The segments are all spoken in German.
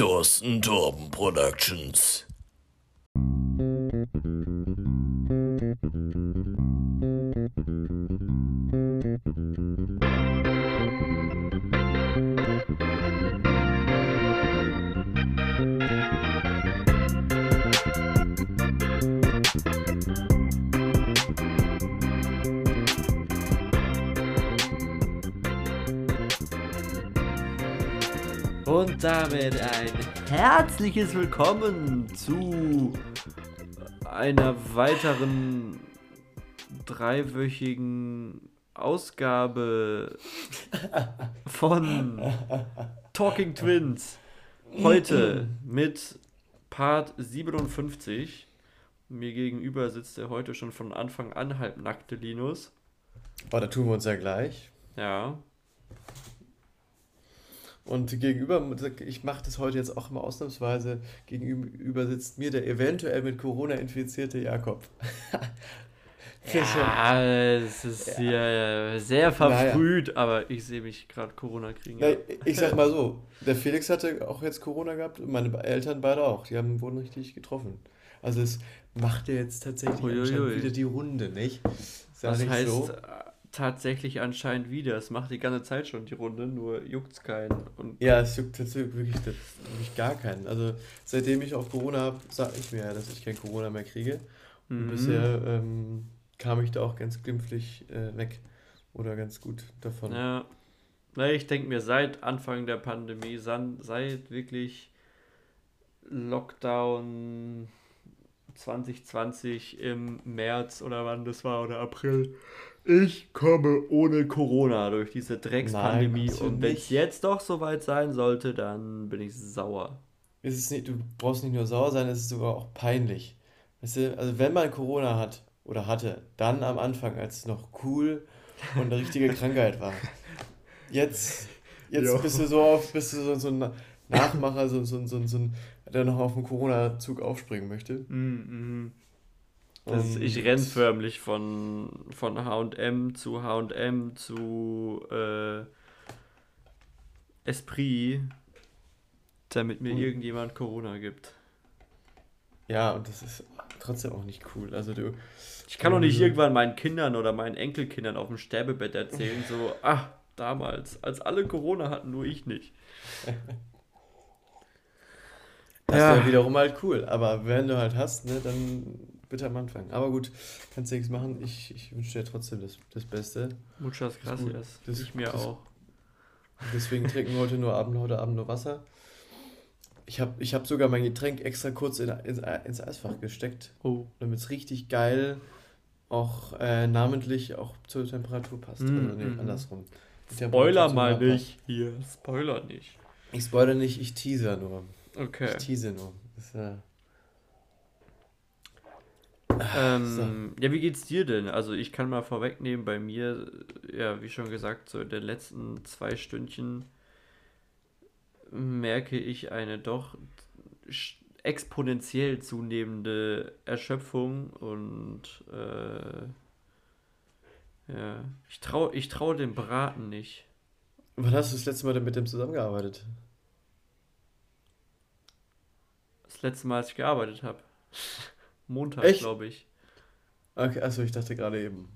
Thorsten Torben Productions. Damit ein herzliches Willkommen zu einer weiteren dreiwöchigen Ausgabe von Talking Twins. Heute mit Part 57. Mir gegenüber sitzt der heute schon von Anfang an halbnackte Linus. Oh, da tun wir uns ja gleich. Ja. Und gegenüber, ich mache das heute jetzt auch immer ausnahmsweise, gegenüber sitzt mir der eventuell mit Corona infizierte Jakob. Ja, es ist hier sehr verfrüht, naja. aber ich sehe mich gerade Corona kriegen. Ja. Ich sag mal so, der Felix hatte auch jetzt Corona gehabt und meine Eltern beide auch. Die haben, wurden richtig getroffen. Also es macht ja jetzt tatsächlich wieder die Runde, nicht? Sag das heißt, so tatsächlich anscheinend wieder. Es macht die ganze Zeit schon die Runde, nur juckt es keinen. Und ja, es juckt tatsächlich wirklich, wirklich gar keinen. Also seitdem ich auch Corona habe, sage ich mir ja, dass ich kein Corona mehr kriege. Und mhm. bisher ähm, kam ich da auch ganz glimpflich äh, weg. Oder ganz gut davon. Ja. Na, ich denke mir, seit Anfang der Pandemie, seit wirklich Lockdown 2020 im März oder wann das war oder April, ich komme ohne Corona durch diese Dreckspandemie. Und wenn es jetzt doch soweit sein sollte, dann bin ich sauer. Ist es nicht, du brauchst nicht nur sauer sein, es ist sogar auch peinlich. Weißt du, also wenn man Corona hat oder hatte, dann am Anfang, als es noch cool und eine richtige Krankheit war. Jetzt, jetzt bist du so auf, bist du so, so ein Nachmacher, so, so, so, so ein, der noch auf den Corona-Zug aufspringen möchte. Mm, mm. Das, ich renne förmlich von, von HM zu HM zu äh, Esprit, damit mir und, irgendjemand Corona gibt. Ja, und das ist trotzdem auch nicht cool. Also du. Ich kann doch nicht irgendwann meinen Kindern oder meinen Enkelkindern auf dem Sterbebett erzählen, so, ach, damals, als alle Corona hatten, nur ich nicht. Das ja. wäre wiederum halt cool. Aber wenn du halt hast, ne, dann bitte am Anfang. Aber gut, kannst du nichts machen. Ich, ich wünsche dir trotzdem das, das Beste. Muchas gracias. Das, ich mir das, auch. Deswegen trinken wir heute nur Abend, heute Abend nur Wasser. Ich habe ich hab sogar mein Getränk extra kurz in, in, ins Eisfach gesteckt, oh. damit es richtig geil auch äh, namentlich auch zur Temperatur passt. Mm, also nee, mm. andersrum. Spoiler mal nicht hier. Spoiler nicht. Ich spoilere nicht, ich teaser nur. Okay. Ich tease nur. Das, äh, ähm, so. Ja, wie geht's dir denn? Also ich kann mal vorwegnehmen, bei mir, ja, wie schon gesagt, so in den letzten zwei Stündchen merke ich eine doch exponentiell zunehmende Erschöpfung und äh, ja, ich traue ich trau dem Braten nicht. Wann hast du das letzte Mal mit dem zusammengearbeitet? Das letzte Mal, als ich gearbeitet habe. Montag, glaube ich. Okay, achso, ich dachte gerade eben.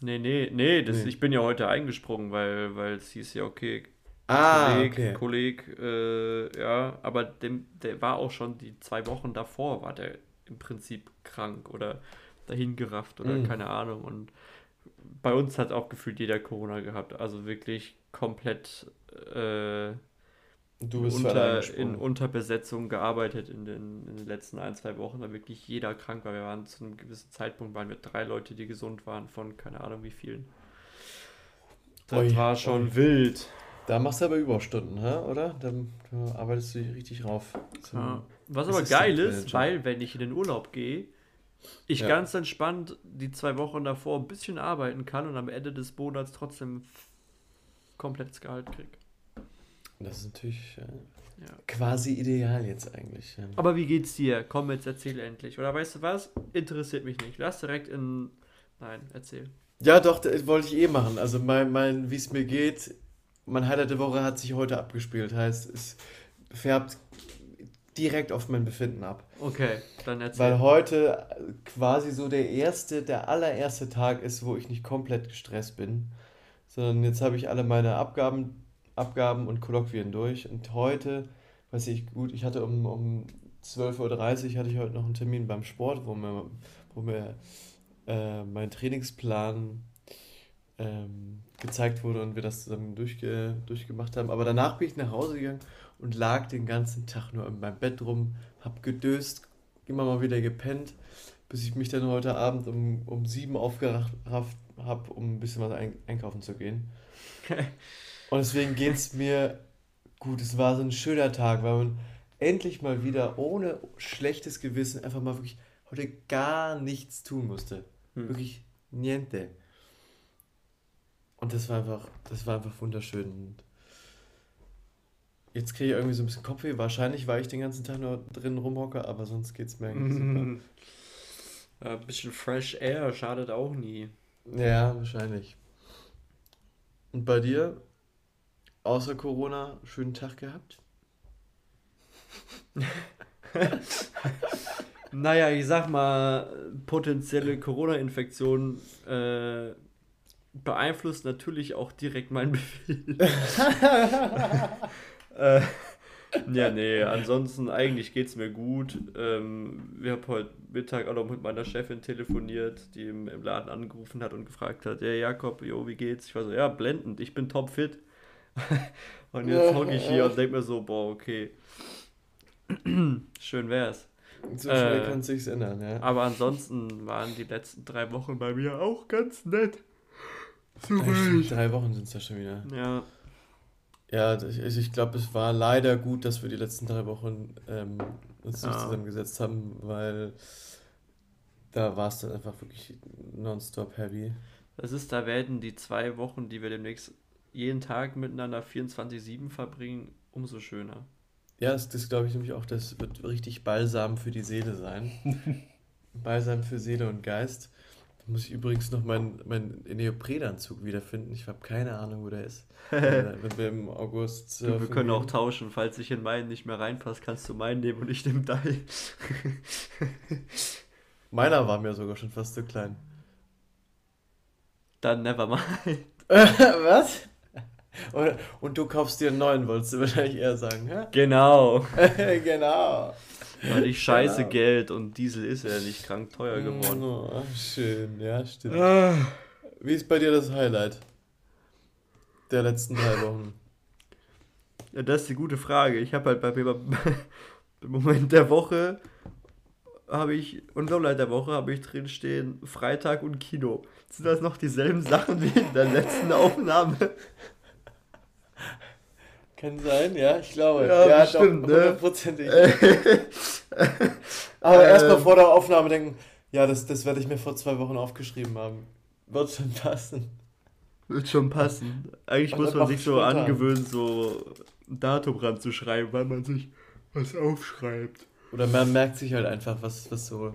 Nee, nee, nee, das, nee. ich bin ja heute eingesprungen, weil, weil es hieß ja, okay, ah, Kolleg, okay. Kolleg, äh, ja, aber dem, der war auch schon die zwei Wochen davor, war der im Prinzip krank oder dahingerafft oder mhm. keine Ahnung. Und bei uns hat auch gefühlt jeder Corona gehabt, also wirklich komplett äh, Du bist unter, in Unterbesetzung gearbeitet in den, in den letzten ein, zwei Wochen, da wirklich jeder krank war. Wir waren zu einem gewissen Zeitpunkt, waren wir drei Leute, die gesund waren, von keine Ahnung wie vielen. Das oi, war schon oi. wild. Da machst du aber Überstunden, oder? Da, da arbeitest du richtig rauf. Ja. Was aber geil ist, weil wenn ich in den Urlaub gehe, ich ja. ganz entspannt die zwei Wochen davor ein bisschen arbeiten kann und am Ende des Monats trotzdem komplettes Gehalt kriege. Das ist natürlich äh, ja. quasi ideal jetzt eigentlich. Ja. Aber wie geht's dir? Komm, jetzt erzähl endlich. Oder weißt du was? Interessiert mich nicht. Lass direkt in. Nein, erzähl. Ja, doch, das wollte ich eh machen. Also, mein, mein wie es mir geht, mein Highlight der Woche hat sich heute abgespielt. Heißt, es, färbt direkt auf mein Befinden ab. Okay, dann erzähl. Weil heute quasi so der erste, der allererste Tag ist, wo ich nicht komplett gestresst bin, sondern jetzt habe ich alle meine Abgaben, Abgaben und Kolloquien durch und heute, weiß ich gut, ich hatte um, um 12.30 Uhr hatte ich heute noch einen Termin beim Sport, wo mir, wo mir äh, mein Trainingsplan ähm, gezeigt wurde und wir das zusammen durchge durchgemacht haben. Aber danach bin ich nach Hause gegangen und lag den ganzen Tag nur in meinem Bett rum, hab gedöst, immer mal wieder gepennt, bis ich mich dann heute Abend um, um sieben aufgerafft habe, um ein bisschen was ein einkaufen zu gehen. und deswegen geht es mir gut. Es war so ein schöner Tag, weil man endlich mal wieder ohne schlechtes Gewissen einfach mal wirklich heute gar nichts tun musste. Hm. Wirklich niente. Und das war einfach, das war einfach wunderschön. Und jetzt kriege ich irgendwie so ein bisschen Kopfweh. Wahrscheinlich, weil ich den ganzen Tag nur drin rumhocke, aber sonst geht es mir eigentlich super. Ein bisschen Fresh Air schadet auch nie. Ja, wahrscheinlich. Und bei dir, außer Corona, schönen Tag gehabt? naja, ich sag mal, potenzielle Corona-Infektion äh, beeinflusst natürlich auch direkt mein Befehl. äh, ja, nee, ansonsten eigentlich geht es mir gut. Ähm, wir haben heute Mittag auch noch mit meiner Chefin telefoniert, die im, im Laden angerufen hat und gefragt hat, ja Jakob, jo, wie geht's? Ich war so, ja, blendend, ich bin topfit. und jetzt hocke ich hier und denke mir so, boah, okay. Schön wär's. So schnell äh, kann sich's ändern, ja. Aber ansonsten waren die letzten drei Wochen bei mir auch ganz nett. So drei Wochen sind es ja schon wieder. Ja. Ja, also ich glaube, es war leider gut, dass wir die letzten drei Wochen ähm, uns ja. zusammengesetzt haben, weil da war es dann einfach wirklich nonstop heavy. Das ist, da werden die zwei Wochen, die wir demnächst jeden Tag miteinander 24-7 verbringen, umso schöner. Ja, das, das glaube ich nämlich auch, das wird richtig Balsam für die Seele sein. Balsam für Seele und Geist. Da muss ich übrigens noch meinen mein Neoprenanzug wiederfinden. Ich habe keine Ahnung, wo der ist. Wenn wir im August. Du, wir können gehen. auch tauschen. Falls ich in meinen nicht mehr reinpasse, kannst du meinen nehmen und ich nehme deinen. Meiner war mir sogar schon fast zu klein. Dann never mind. Was? Und, du kaufst dir einen neuen, wolltest du wahrscheinlich eher sagen, hä? Genau. genau. Weil ich scheiße genau. Geld und Diesel ist ja nicht krank teuer geworden. Oh, schön, ja, stimmt. Ah. Wie ist bei dir das Highlight der letzten drei Wochen? Ja, das ist die gute Frage. Ich habe halt bei mir im Moment der Woche habe ich und Lowlight der Woche habe ich drin stehen Freitag und Kino. Sind das noch dieselben Sachen wie in der letzten Aufnahme? Kann sein, ja, ich glaube. Ja, ja bestimmt, doch, ne? hundertprozentig. Ne? Aber ähm, erstmal vor der Aufnahme denken, ja, das, das werde ich mir vor zwei Wochen aufgeschrieben haben. Wird schon passen. Wird schon passen. Eigentlich muss man sich so angewöhnen, so ein Datum ranzuschreiben, weil man sich was aufschreibt. Oder man merkt sich halt einfach, was, was so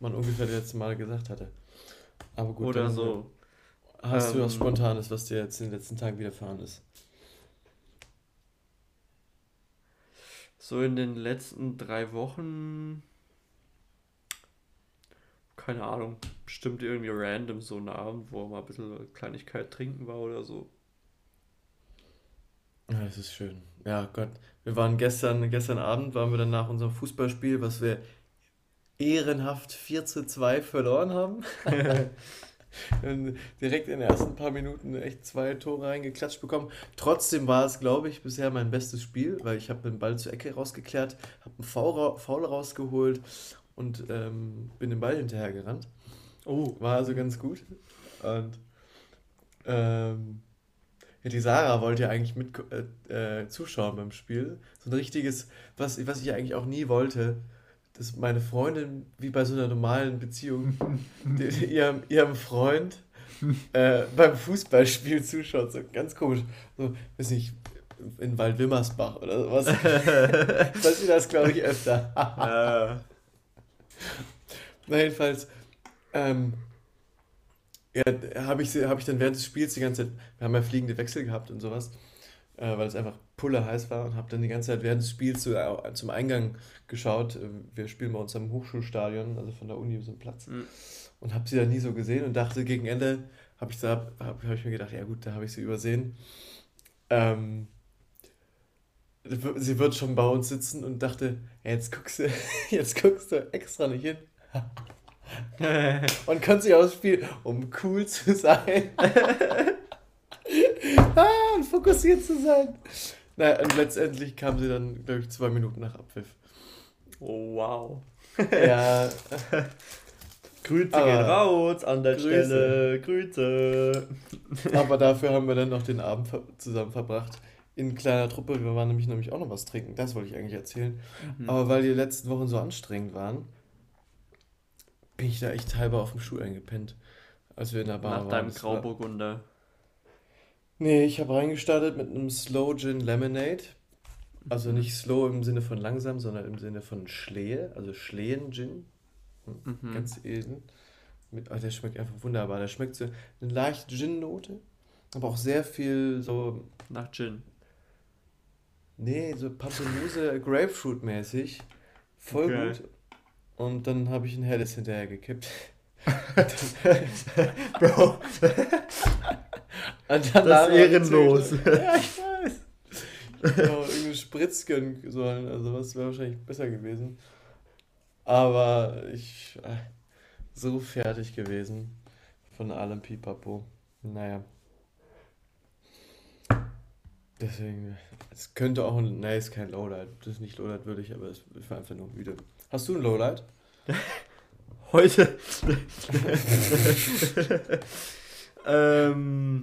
man ungefähr das letzte Mal gesagt hatte. Aber gut. Oder so. Hast ähm, du was Spontanes, was dir jetzt in den letzten Tagen widerfahren ist? So in den letzten drei Wochen. Keine Ahnung. Bestimmt irgendwie random so ein Abend, wo mal ein bisschen Kleinigkeit trinken war oder so. Ja, das ist schön. Ja, Gott. Wir waren gestern, gestern Abend, waren wir dann nach unserem Fußballspiel, was wir ehrenhaft 4 zu 2 verloren haben. direkt in den ersten paar Minuten echt zwei Tore reingeklatscht bekommen. Trotzdem war es, glaube ich, bisher mein bestes Spiel, weil ich habe den Ball zur Ecke rausgeklärt, habe einen Foul, Foul rausgeholt und ähm, bin den Ball hinterher gerannt. Oh. War also ganz gut. Und ähm, ja, die Sarah wollte ja eigentlich mit äh, äh, zuschauen beim Spiel. So ein richtiges, was, was ich eigentlich auch nie wollte, dass meine Freundin, wie bei so einer normalen Beziehung, ihrem, ihrem Freund äh, beim Fußballspiel zuschaut. So ganz komisch. So, weiß nicht, in Waldwimmersbach oder sowas. Passiert das, glaube ich, öfter. ja. Na, jedenfalls, ähm, ja, habe ich, hab ich dann während des Spiels die ganze Zeit, wir haben ja fliegende Wechsel gehabt und sowas. Äh, weil es einfach pulle heiß war und habe dann die ganze Zeit während des Spiels zu, äh, zum Eingang geschaut. Äh, wir spielen bei uns am Hochschulstadion, also von der Uni so einen Platz. Mhm. Und habe sie da nie so gesehen und dachte, gegen Ende habe ich, hab, hab ich mir gedacht, ja gut, da habe ich sie übersehen. Ähm, sie wird schon bei uns sitzen und dachte, jetzt guckst du, jetzt guckst du extra nicht hin. und kann sich ausspielen, um cool zu sein. ah, und fokussiert zu sein. Naja, und letztendlich kam sie dann, glaube ich, zwei Minuten nach Abpfiff. Oh, wow. ja. Grüße gehen raus an der Grüße. Stelle. Grüße. Aber dafür haben wir dann noch den Abend zusammen verbracht. In kleiner Truppe. Wir waren nämlich, nämlich auch noch was trinken. Das wollte ich eigentlich erzählen. Mhm. Aber weil die letzten Wochen so anstrengend waren, bin ich da echt halber auf dem Stuhl eingepennt. Als wir in der Bar Nach waren. Nach deinem Grauburgunder. Nee, ich habe reingestartet mit einem Slow Gin Lemonade. Also nicht slow im Sinne von langsam, sondern im Sinne von Schlehe, also Schlehen Gin. Hm, mhm. Ganz edel. Mit, oh, der schmeckt einfach wunderbar. Der schmeckt so eine leichte Gin-Note, aber auch sehr viel so. Nach Gin. Nee, so Pampelmuse Grapefruit-mäßig. Voll okay. gut. Und dann habe ich ein helles hinterher gekippt. Bro. Und dann das ist ehrenlos. ja, ich weiß. Ich hätte auch irgendwie Spritz gönnen sollen. Also was wäre wahrscheinlich besser gewesen. Aber ich äh, so fertig gewesen von allem Pipapo. Naja. Deswegen, es könnte auch ein, nein, es ist kein Lowlight. Das ist nicht Lowlight würdig, aber es, ich war einfach nur müde. Hast du ein Lowlight? Heute. ähm,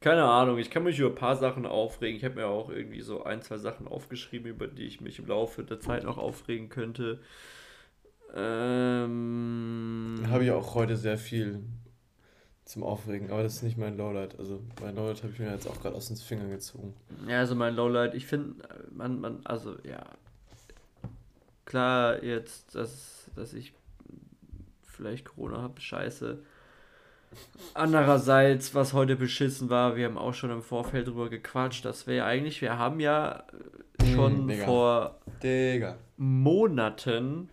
keine Ahnung, ich kann mich über ein paar Sachen aufregen. Ich habe mir auch irgendwie so ein, zwei Sachen aufgeschrieben, über die ich mich im Laufe der Zeit noch aufregen könnte. Ähm, habe ich auch heute sehr viel zum Aufregen, aber das ist nicht mein Lowlight. Also mein Lowlight habe ich mir jetzt auch gerade aus den Fingern gezogen. Ja, also mein Lowlight, ich finde, man, man, also ja, klar jetzt, dass, dass ich vielleicht Corona habe, scheiße. Andererseits, was heute beschissen war, wir haben auch schon im Vorfeld drüber gequatscht, dass wir eigentlich, wir haben ja schon hm, vor Digga. Monaten,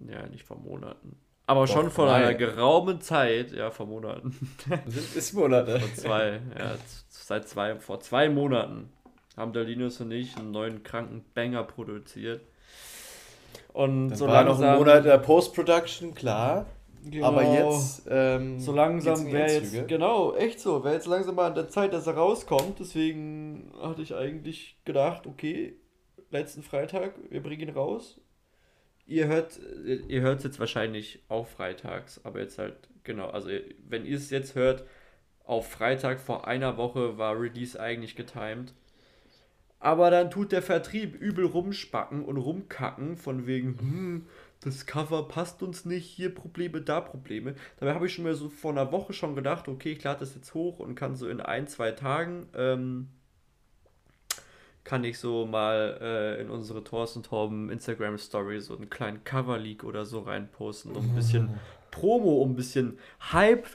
ja, nicht vor Monaten, aber Doch, schon vor einer geraumen Zeit, ja, vor Monaten. Sind es Monate? vor zwei, ja, seit zwei, vor zwei Monaten haben der Linus und ich einen neuen kranken Banger produziert. Und Dann so war langsam, noch ein Monat der Post-Production, klar. Genau. Aber jetzt. Ähm, so langsam wäre jetzt. Genau, echt so. Wäre jetzt langsam mal an der Zeit, dass er rauskommt. Deswegen hatte ich eigentlich gedacht, okay, letzten Freitag, wir bringen ihn raus. Ihr hört ihr hört es jetzt wahrscheinlich auch freitags, aber jetzt halt, genau, also wenn ihr es jetzt hört, auf Freitag vor einer Woche war Release eigentlich getimed. Aber dann tut der Vertrieb übel rumspacken und rumkacken, von wegen, hm, das Cover passt uns nicht, hier Probleme, da Probleme. Dabei habe ich schon mal so vor einer Woche schon gedacht, okay, ich lade das jetzt hoch und kann so in ein, zwei Tagen, ähm, kann ich so mal äh, in unsere Thorsten Torben Instagram Story so einen kleinen Cover Leak oder so reinposten, um ein bisschen Promo, um ein bisschen Hype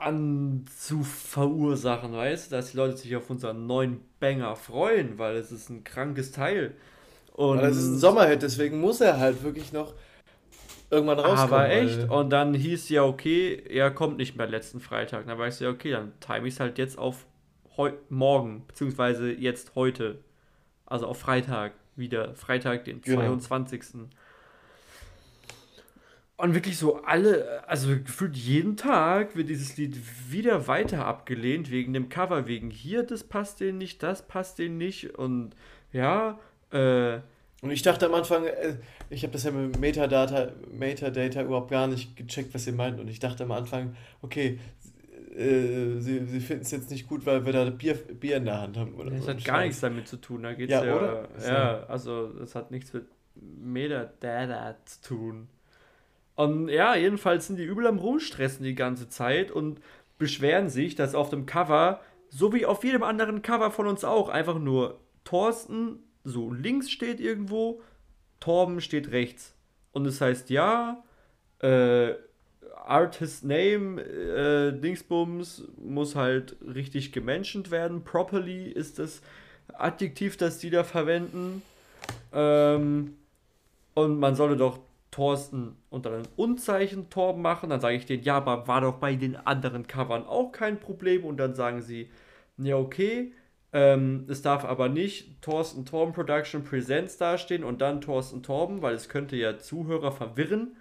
an zu verursachen, weißt du, dass die Leute sich auf unseren neuen Banger freuen, weil es ist ein krankes Teil. Und weil es ist ein Sommerhit, deswegen muss er halt wirklich noch irgendwann rauskommen. Aber echt, und dann hieß ja, okay, er kommt nicht mehr letzten Freitag. Dann weißt du ja, okay, dann time ich es halt jetzt auf morgen, beziehungsweise jetzt heute. Also auf Freitag wieder, Freitag, den genau. 22. Und wirklich so alle, also gefühlt jeden Tag wird dieses Lied wieder weiter abgelehnt, wegen dem Cover, wegen hier, das passt denen nicht, das passt denen nicht. Und ja, äh, und ich dachte am Anfang, äh, ich habe das ja mit Metadata, Metadata überhaupt gar nicht gecheckt, was sie meinten. Und ich dachte am Anfang, okay, äh, sie, sie finden es jetzt nicht gut, weil wir da Bier, Bier in der Hand haben. Oder das so hat gar nichts damit zu tun. Da geht's ja, ja, oder? ja, also es hat nichts mit Metadata zu tun. Und ja, jedenfalls sind die übel am Rumstressen die ganze Zeit und beschweren sich, dass auf dem Cover, so wie auf jedem anderen Cover von uns auch, einfach nur Thorsten so links steht irgendwo, Torben steht rechts. Und es heißt ja, äh, Artist Name, äh, Dingsbums, muss halt richtig gemenschent werden. Properly ist das Adjektiv, das die da verwenden. Ähm, und man sollte doch Thorsten unter einem Unzeichen Torben machen. Dann sage ich denen, ja, aber war doch bei den anderen Covern auch kein Problem. Und dann sagen sie, ja, okay. Ähm, es darf aber nicht Thorsten Torben Production Presents dastehen und dann Thorsten Torben, weil es könnte ja Zuhörer verwirren.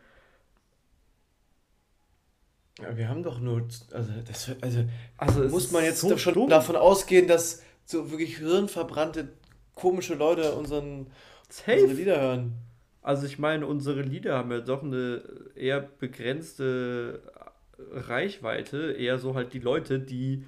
Ja, wir haben doch nur, also, das, also, also muss man jetzt so schon dumm. davon ausgehen, dass so wirklich hirnverbrannte, komische Leute unseren, unsere Lieder hören. Also ich meine, unsere Lieder haben ja doch eine eher begrenzte Reichweite, eher so halt die Leute, die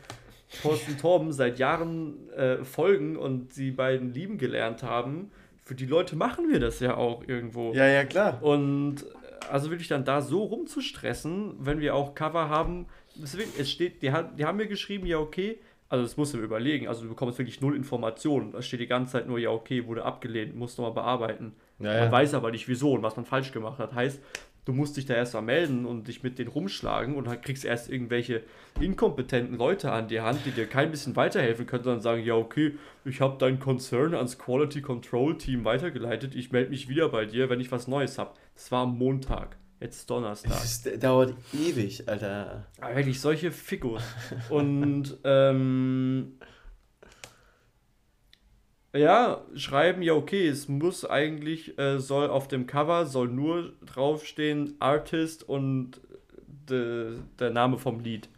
Thorsten Torben seit Jahren äh, folgen und sie beiden lieben gelernt haben. Für die Leute machen wir das ja auch irgendwo. Ja, ja, klar. Und also wirklich dann da so rumzustressen, wenn wir auch Cover haben, es steht, die, die haben mir geschrieben, ja, okay, also das musst du überlegen, also du bekommst wirklich null Informationen. Da steht die ganze Zeit nur, ja, okay, wurde abgelehnt, musst du mal bearbeiten. Ja, man ja. weiß aber nicht wieso und was man falsch gemacht hat. Heißt, du musst dich da erst mal melden und dich mit denen rumschlagen und dann kriegst erst irgendwelche inkompetenten Leute an die Hand, die dir kein bisschen weiterhelfen können, sondern sagen, ja, okay, ich habe dein Concern ans Quality Control Team weitergeleitet, ich melde mich wieder bei dir, wenn ich was Neues habe. Das war am Montag. Jetzt Donnerstag. Das dauert ewig, Alter. Aber wirklich solche Figos. Und ähm, ja, schreiben, ja, okay, es muss eigentlich, äh, soll auf dem Cover, soll nur draufstehen Artist und de, der Name vom Lied.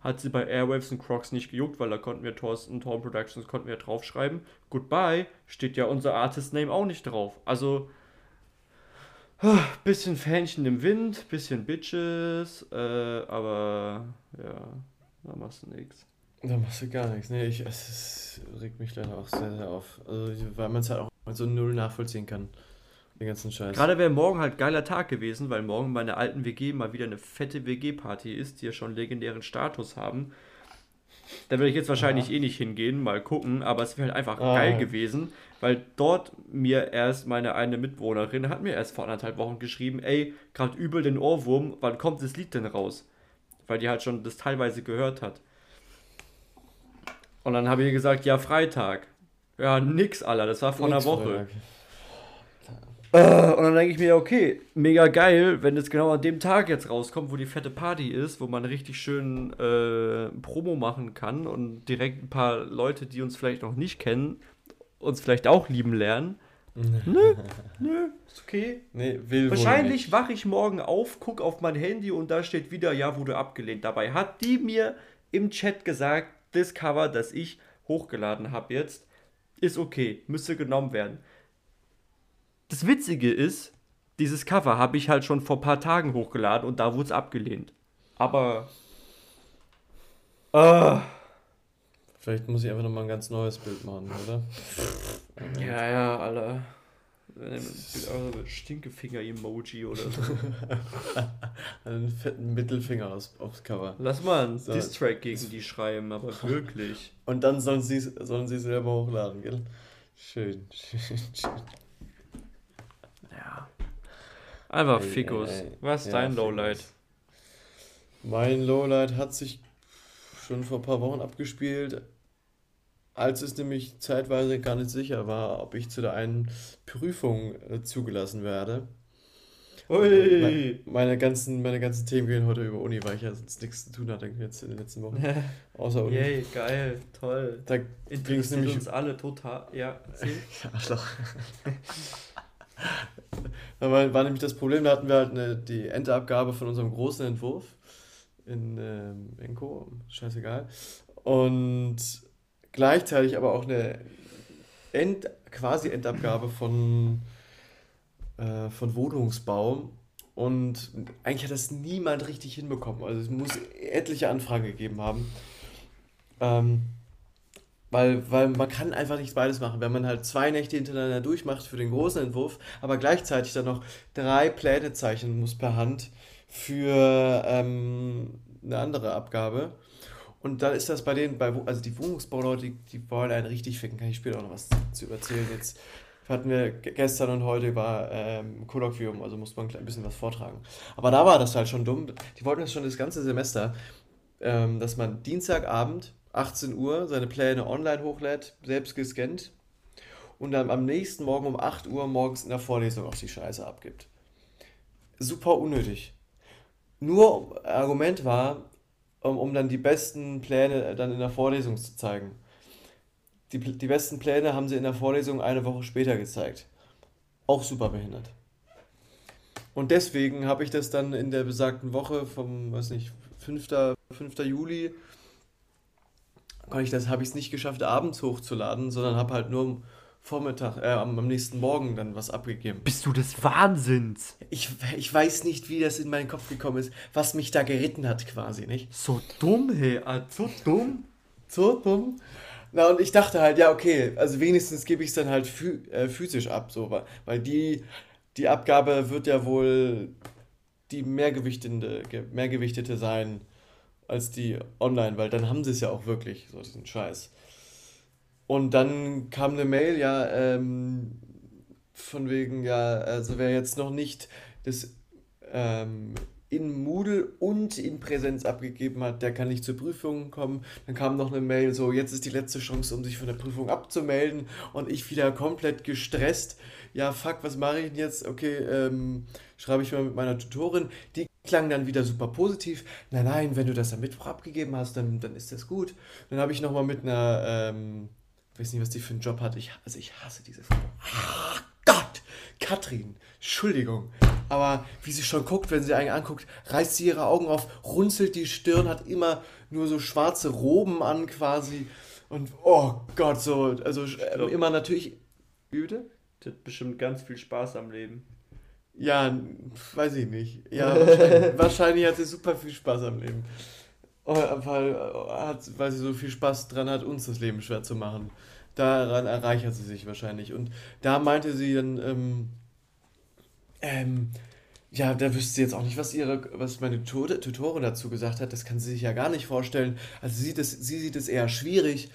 Hat sie bei Airwaves und Crocs nicht gejuckt, weil da konnten wir Thorsten, Torn Productions, konnten wir draufschreiben. Goodbye, steht ja unser Artist Name auch nicht drauf. Also, Bisschen Fähnchen im Wind, bisschen Bitches, äh, aber ja, da machst du nichts. Da machst du gar nichts. Nee, ich, es, regt mich leider auch sehr, sehr auf. Also, weil man es halt auch so null nachvollziehen kann. Den ganzen Scheiß. Gerade wäre morgen halt geiler Tag gewesen, weil morgen bei einer alten WG mal wieder eine fette WG-Party ist, die ja schon legendären Status haben. Da würde ich jetzt wahrscheinlich ja. eh nicht hingehen, mal gucken, aber es wäre halt einfach ah. geil gewesen, weil dort mir erst meine eine Mitwohnerin hat mir erst vor anderthalb Wochen geschrieben, ey, gerade übel den Ohrwurm, wann kommt das Lied denn raus? Weil die halt schon das teilweise gehört hat. Und dann habe ich gesagt, ja, Freitag. Ja, nix, Alter, das war vor nix einer Woche. Äh, und dann denke ich mir, okay, mega geil, wenn es genau an dem Tag jetzt rauskommt, wo die fette Party ist, wo man richtig schön äh, Promo machen kann und direkt ein paar Leute, die uns vielleicht noch nicht kennen, uns vielleicht auch lieben lernen. nö, nö, ist okay. Nee, will Wahrscheinlich wache ich morgen auf, gucke auf mein Handy und da steht wieder, ja, wurde abgelehnt. Dabei hat die mir im Chat gesagt, das Cover, das ich hochgeladen habe jetzt, ist okay, müsste genommen werden das Witzige ist, dieses Cover habe ich halt schon vor ein paar Tagen hochgeladen und da wurde es abgelehnt. Aber. Uh, Vielleicht muss ich einfach nochmal ein ganz neues Bild machen, oder? ja, ja, Alter. Stinkefinger-Emoji oder so. einen fetten Mittelfinger aufs, aufs Cover. Lass mal einen so. Distrack gegen die schreiben, aber wirklich. Und dann sollen sie sollen sie selber hochladen, gell? Schön, schön, schön. Einfach ey, Fikus. Ey, ey. Was ist ja, dein Lowlight? Mein Lowlight hat sich schon vor ein paar Wochen abgespielt, als es nämlich zeitweise gar nicht sicher war, ob ich zu der einen Prüfung äh, zugelassen werde. Ui. Meine, ganzen, meine ganzen Themen gehen heute über Uni, weil ich ja sonst nichts zu tun hatte jetzt in den letzten Wochen. Außer Uni. Yay, geil, toll. Da ging es nämlich uns alle total. Ja, Arschloch. da war, war, nämlich das Problem, da hatten wir halt eine, die Endabgabe von unserem großen Entwurf in ähm, Enco, scheißegal. Und gleichzeitig aber auch eine End, quasi Endabgabe von, äh, von Wohnungsbau. Und eigentlich hat das niemand richtig hinbekommen. Also es muss etliche Anfragen gegeben haben. Ähm, weil, weil man kann einfach nicht beides machen. Wenn man halt zwei Nächte hintereinander durchmacht für den großen Entwurf, aber gleichzeitig dann noch drei Pläne zeichnen muss per Hand für ähm, eine andere Abgabe. Und dann ist das bei denen, bei, also die Wohnungsbauleute, die, wollen einen richtig ficken. Kann ich später auch noch was zu erzählen jetzt. hatten wir gestern und heute war ähm, Kolloquium, also musste man ein bisschen was vortragen. Aber da war das halt schon dumm. Die wollten das schon das ganze Semester, ähm, dass man Dienstagabend 18 Uhr seine Pläne online hochlädt, selbst gescannt und dann am nächsten Morgen um 8 Uhr morgens in der Vorlesung auch die Scheiße abgibt. Super unnötig. Nur Argument war, um, um dann die besten Pläne dann in der Vorlesung zu zeigen. Die, die besten Pläne haben sie in der Vorlesung eine Woche später gezeigt. Auch super behindert. Und deswegen habe ich das dann in der besagten Woche vom, weiß nicht, 5. 5. Juli, habe ich es nicht geschafft, abends hochzuladen, sondern habe halt nur Vormittag, äh, am, nächsten Morgen dann was abgegeben. Bist du des Wahnsinns? Ich, ich weiß nicht, wie das in meinen Kopf gekommen ist, was mich da geritten hat quasi, nicht? So dumm, hey, ah, so dumm. So dumm. Na, und ich dachte halt, ja, okay, also wenigstens gebe ich es dann halt äh, physisch ab, so, weil die, die Abgabe wird ja wohl die mehrgewichtende, mehrgewichtete sein als die online, weil dann haben sie es ja auch wirklich, so diesen Scheiß. Und dann kam eine Mail, ja, ähm, von wegen, ja, also wer jetzt noch nicht das ähm, in Moodle und in Präsenz abgegeben hat, der kann nicht zur Prüfung kommen. Dann kam noch eine Mail, so jetzt ist die letzte Chance, um sich von der Prüfung abzumelden. Und ich wieder komplett gestresst. Ja, fuck, was mache ich denn jetzt? Okay, ähm, schreibe ich mal mit meiner Tutorin. Die klang dann wieder super positiv. Nein, nein, wenn du das am Mittwoch abgegeben hast, dann, dann ist das gut. Dann habe ich nochmal mit einer, ähm, ich weiß nicht, was die für einen Job hat. Ich, also ich hasse diese Frau. Ach Gott! Katrin, Entschuldigung. Aber wie sie schon guckt, wenn sie einen anguckt, reißt sie ihre Augen auf, runzelt die Stirn, hat immer nur so schwarze Roben an quasi. Und oh Gott, so, also äh, immer natürlich. Wie bitte? Die hat bestimmt ganz viel Spaß am Leben. Ja, weiß ich nicht. Ja, wahrscheinlich, wahrscheinlich hat sie super viel Spaß am Leben. Oh, weil, hat, weil sie so viel Spaß dran hat, uns das Leben schwer zu machen. Daran erreichert sie sich wahrscheinlich. Und da meinte sie dann, ähm, ähm, ja, da wüsste sie jetzt auch nicht, was ihre, was meine Tutorin dazu gesagt hat. Das kann sie sich ja gar nicht vorstellen. Also sie es, sie sieht es eher schwierig.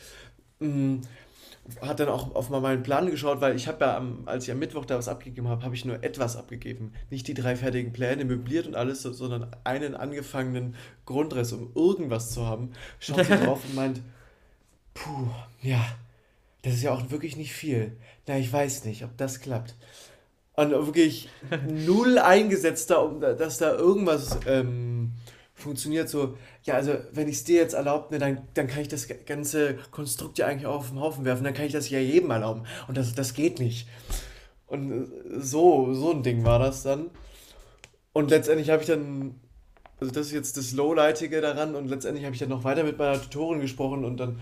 Hat dann auch auf meinen Plan geschaut, weil ich habe ja, am, als ich am Mittwoch da was abgegeben habe, habe ich nur etwas abgegeben. Nicht die drei fertigen Pläne, möbliert und alles, sondern einen angefangenen Grundriss, um irgendwas zu haben. Schaut sie drauf und meint, puh, ja, das ist ja auch wirklich nicht viel. Na, ich weiß nicht, ob das klappt. Und wirklich null eingesetzt da, um, dass da irgendwas ähm, funktioniert so, ja, also wenn ich es dir jetzt erlaube, ne, dann, dann kann ich das ganze Konstrukt ja eigentlich auch auf den Haufen werfen, dann kann ich das ja jedem erlauben. Und das, das geht nicht. Und äh, so, so ein Ding war das dann. Und letztendlich habe ich dann, also das ist jetzt das Lowlightige daran, und letztendlich habe ich dann noch weiter mit meiner Tutorin gesprochen und dann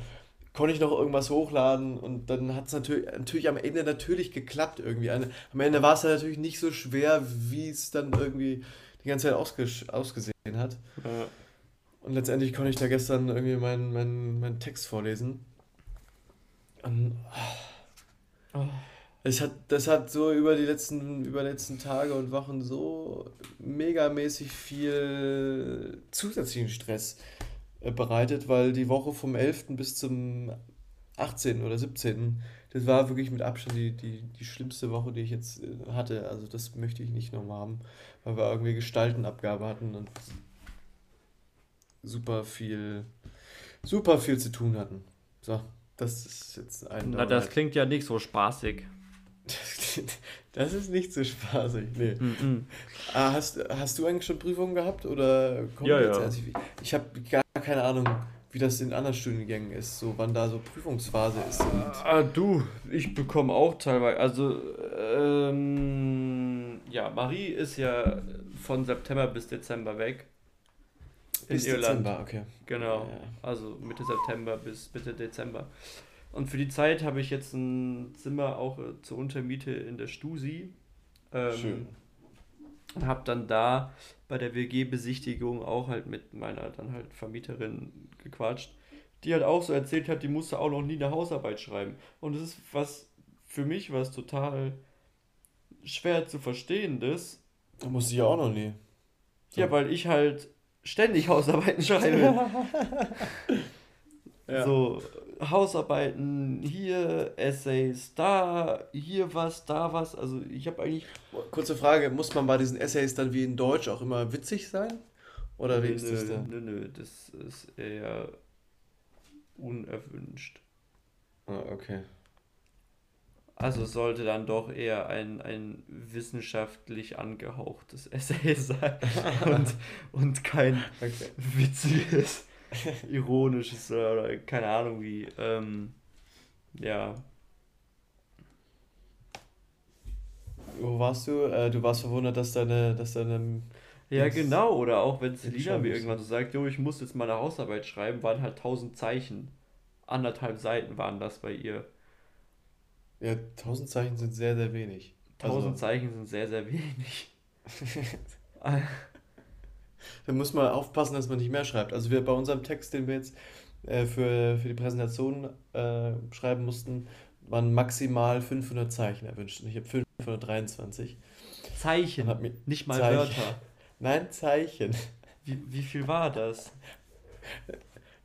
konnte ich noch irgendwas hochladen und dann hat es natürlich, natürlich am Ende natürlich geklappt irgendwie. Am Ende war es dann natürlich nicht so schwer, wie es dann irgendwie die ganze Zeit ausgesehen hat. Ja. Und letztendlich konnte ich da gestern irgendwie meinen mein, mein Text vorlesen. Und, oh. Es hat, das hat so über die letzten, über die letzten Tage und Wochen so megamäßig viel zusätzlichen Stress äh, bereitet, weil die Woche vom 11. bis zum 18. oder 17. Das war wirklich mit Abstand die, die, die schlimmste Woche, die ich jetzt äh, hatte. Also das möchte ich nicht nochmal haben, weil wir irgendwie Gestaltenabgabe hatten und super viel, super viel zu tun hatten. So, das ist jetzt ein. Na, das klingt ja nicht so spaßig. Das ist nicht so spaßig, nee. Mm -mm. Ah, hast, hast du eigentlich schon Prüfungen gehabt oder ja, ja. Also ich, ich habe gar keine Ahnung, wie das in anderen Studiengängen ist, so wann da so Prüfungsphase ist. ah, du, ich bekomme auch teilweise, also ähm, ja, Marie ist ja von September bis Dezember weg. Bis in Irland. Dezember, okay. Genau. Ja. Also Mitte September bis Mitte Dezember. Und für die Zeit habe ich jetzt ein Zimmer auch äh, zur Untermiete in der Stusi. Ähm, Schön. Und habe dann da bei der WG-Besichtigung auch halt mit meiner dann halt Vermieterin gequatscht, die halt auch so erzählt hat, die musste auch noch nie eine Hausarbeit schreiben. Und das ist was für mich was total schwer zu verstehendes. Da musste ich ja auch noch nie. So. Ja, weil ich halt ständig Hausarbeiten schreibe. ja. So, Hausarbeiten hier, Essays da, hier was, da was. Also ich habe eigentlich. Kurze Frage, muss man bei diesen Essays dann wie in Deutsch auch immer witzig sein? Oder wie nö, ist das da? Nö, nö, das ist eher unerwünscht. Ah, okay. Also sollte dann doch eher ein, ein wissenschaftlich angehauchtes Essay sein und, und kein okay. witziges, ironisches oder keine Ahnung wie. Ähm, ja. Wo warst du? Äh, du warst verwundert, dass deine, dass deine ja, genau. Oder auch wenn Selina mir irgendwann so sagt, jo, ich muss jetzt mal eine Hausarbeit schreiben, waren halt tausend Zeichen. Anderthalb Seiten waren das bei ihr. Ja, 1000 Zeichen sind sehr, sehr wenig. 1000 also, Zeichen sind sehr, sehr wenig. da muss man aufpassen, dass man nicht mehr schreibt. Also wir bei unserem Text, den wir jetzt äh, für, für die Präsentation äh, schreiben mussten, waren maximal 500 Zeichen erwünscht. Und ich habe 523. Zeichen, nicht mal Zeichen. Wörter. Nein, Zeichen. Wie, wie viel war das?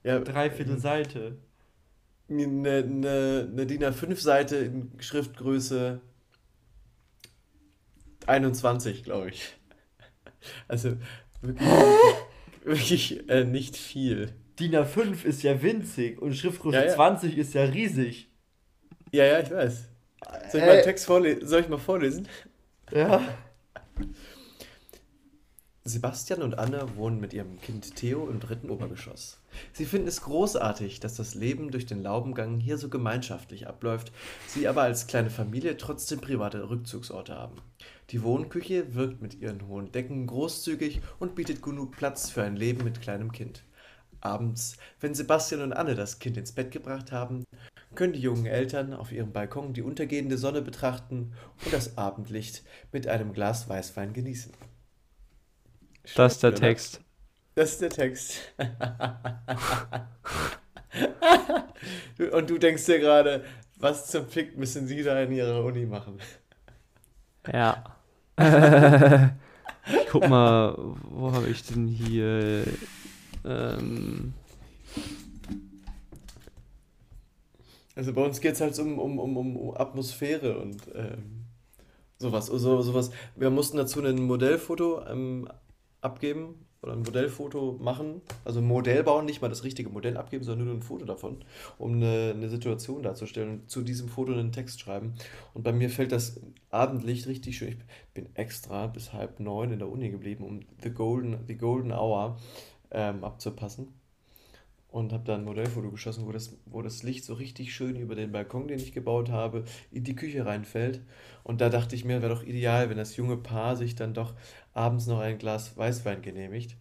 Ja, Dreiviertel Seite eine, eine, eine DIN A5-Seite in Schriftgröße 21, glaube ich. Also wirklich, wirklich äh, nicht viel. DIN A5 ist ja winzig und Schriftgröße ja, ja. 20 ist ja riesig. Ja, ja, ich weiß. Soll ich äh, mal Text vorlesen? Soll ich mal vorlesen? Ja. Sebastian und Anne wohnen mit ihrem Kind Theo im dritten Obergeschoss. Sie finden es großartig, dass das Leben durch den Laubengang hier so gemeinschaftlich abläuft, sie aber als kleine Familie trotzdem private Rückzugsorte haben. Die Wohnküche wirkt mit ihren hohen Decken großzügig und bietet genug Platz für ein Leben mit kleinem Kind. Abends, wenn Sebastian und Anne das Kind ins Bett gebracht haben, können die jungen Eltern auf ihrem Balkon die untergehende Sonne betrachten und das Abendlicht mit einem Glas Weißwein genießen. Das ist der Text. Das ist der Text. Und du denkst dir gerade, was zum Fick müssen sie da in ihrer Uni machen? Ja. ich guck mal, wo habe ich denn hier? Ähm also bei uns geht es halt um, um, um, um Atmosphäre und ähm, sowas, so, sowas. Wir mussten dazu ein Modellfoto ähm, abgeben oder ein Modellfoto machen, also ein Modell bauen, nicht mal das richtige Modell abgeben, sondern nur ein Foto davon, um eine, eine Situation darzustellen und zu diesem Foto einen Text schreiben. Und bei mir fällt das Abendlicht richtig schön. Ich bin extra bis halb neun in der Uni geblieben, um The Golden, the golden Hour ähm, abzupassen. Und habe dann ein Modellfoto geschossen, wo das, wo das Licht so richtig schön über den Balkon, den ich gebaut habe, in die Küche reinfällt. Und da dachte ich mir, wäre doch ideal, wenn das junge Paar sich dann doch abends noch ein Glas Weißwein genehmigt.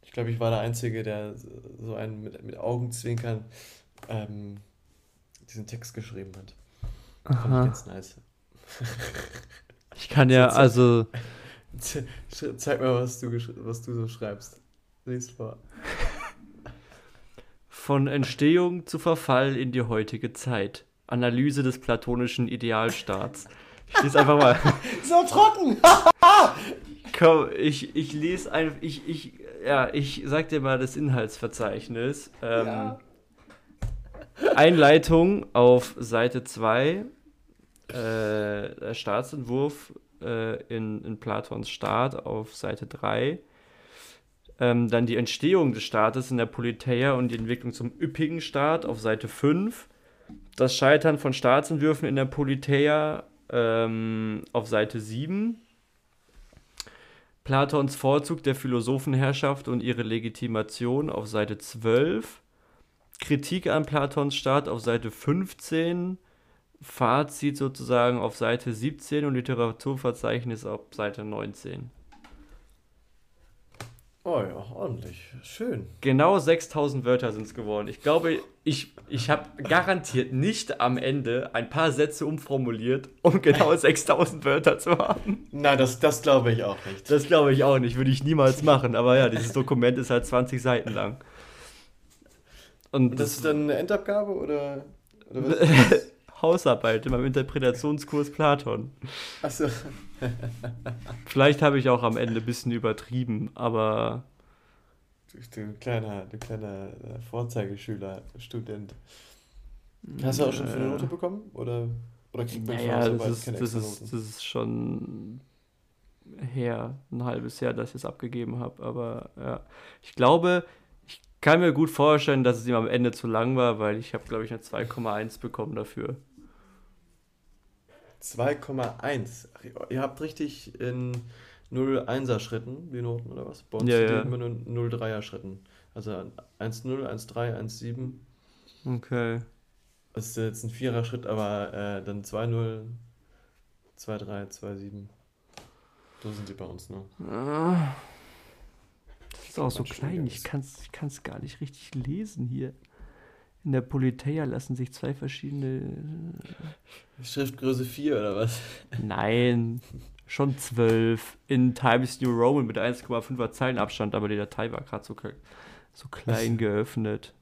Ich glaube, ich war der Einzige, der so einen mit, mit Augenzwinkern ähm, diesen Text geschrieben hat. Aha. Fand ich ganz nice. Ich kann ja, also. Zeig mal, was du, was du so schreibst. Lies vor. Von Entstehung zu Verfall in die heutige Zeit. Analyse des platonischen Idealstaats. Ich lese einfach mal. so trocken! Komm, ich, ich lese einfach. Ich, ich, ja, ich sag dir mal das Inhaltsverzeichnis. Ähm, ja. Einleitung auf Seite 2. Äh, der Staatsentwurf äh, in, in Platons Staat auf Seite 3. Ähm, dann die Entstehung des Staates in der Politeia und die Entwicklung zum üppigen Staat auf Seite 5. Das Scheitern von Staatsentwürfen in der Politeia ähm, auf Seite 7. Platons Vorzug der Philosophenherrschaft und ihre Legitimation auf Seite 12. Kritik an Platons Staat auf Seite 15. Fazit sozusagen auf Seite 17 und Literaturverzeichnis auf Seite 19. Oh ja, ordentlich. Schön. Genau 6000 Wörter sind es geworden. Ich glaube, ich, ich habe garantiert nicht am Ende ein paar Sätze umformuliert, um genau 6000 Wörter zu haben. Nein, das, das glaube ich auch nicht. Das glaube ich auch nicht. Würde ich niemals machen. Aber ja, dieses Dokument ist halt 20 Seiten lang. Und, Und das, ist dann eine Endabgabe oder, oder was? Hausarbeit in meinem Interpretationskurs Platon. Achso. Vielleicht habe ich auch am Ende ein bisschen übertrieben, aber. Du kleiner, du kleiner äh, Vorzeigeschüler, Student. Hast du auch schon für eine Note bekommen? Oder, oder kriegt man naja, schon das, ist, keine das, ist, das ist schon her, ein halbes Jahr, dass ich es abgegeben habe. Aber ja, ich glaube, ich kann mir gut vorstellen, dass es ihm am Ende zu lang war, weil ich habe, glaube ich, eine 2,1 bekommen dafür. 2,1. Ihr habt richtig in 0,1er Schritten die Noten oder was? Bei uns ja, ja. immer nur 0,3er Schritten. Also 1,0, 1,3, 1,7. Okay. Das ist jetzt ein vierer Schritt, aber äh, dann 2-0, 2-3, 2-7. So sind die bei uns, ne? Ah, das ist auch so klein, ich kann es ich kann's gar nicht richtig lesen hier. In der Politeia lassen sich zwei verschiedene. Schriftgröße 4 oder was? Nein, schon 12. In Times New Roman mit 1,5er Zeilenabstand, aber die Datei war gerade so, so klein geöffnet.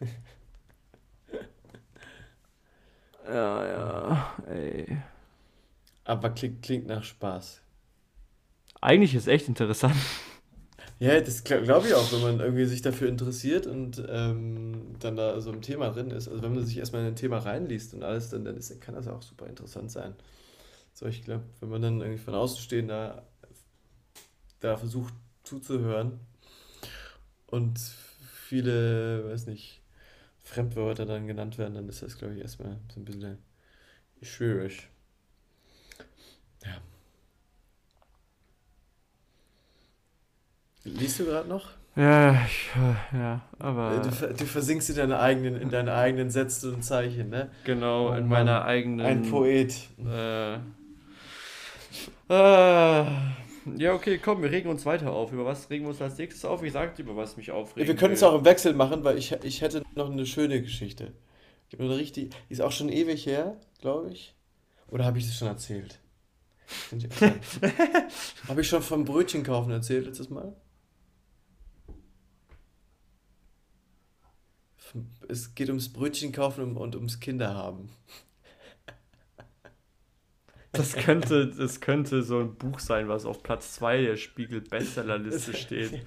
Ja, ja, ey. Aber klingt, klingt nach Spaß. Eigentlich ist echt interessant. Ja, das glaube ich auch, wenn man irgendwie sich dafür interessiert und ähm, dann da so im Thema drin ist. Also wenn man sich erstmal in ein Thema reinliest und alles, dann, dann ist, kann das auch super interessant sein. So, ich glaube, wenn man dann irgendwie von außen stehen da, da versucht zuzuhören und viele, weiß nicht, Fremdwörter dann genannt werden, dann ist das, glaube ich, erstmal so ein bisschen schwierig. Liest du gerade noch? Ja, ich, ja, aber. Du, du, versinkst in, deine eigenen, in deinen eigenen Sätzen und Zeichen, ne? Genau, in meiner eigenen. Ein Poet. Äh, äh, ja, okay, komm, wir regen uns weiter auf. Über was regen wir uns als nächstes auf? Ich sagte, über was mich aufregt. Wir können es auch im Wechsel machen, weil ich, ich hätte noch eine schöne Geschichte. Ich eine richtig, die ist auch schon ewig her, glaube ich. Oder habe ich das schon erzählt? habe ich schon vom Brötchen kaufen erzählt letztes Mal? Es geht ums Brötchen kaufen und ums Kinderhaben. Das könnte, das könnte so ein Buch sein, was auf Platz 2 der Spiegel-Bestsellerliste steht.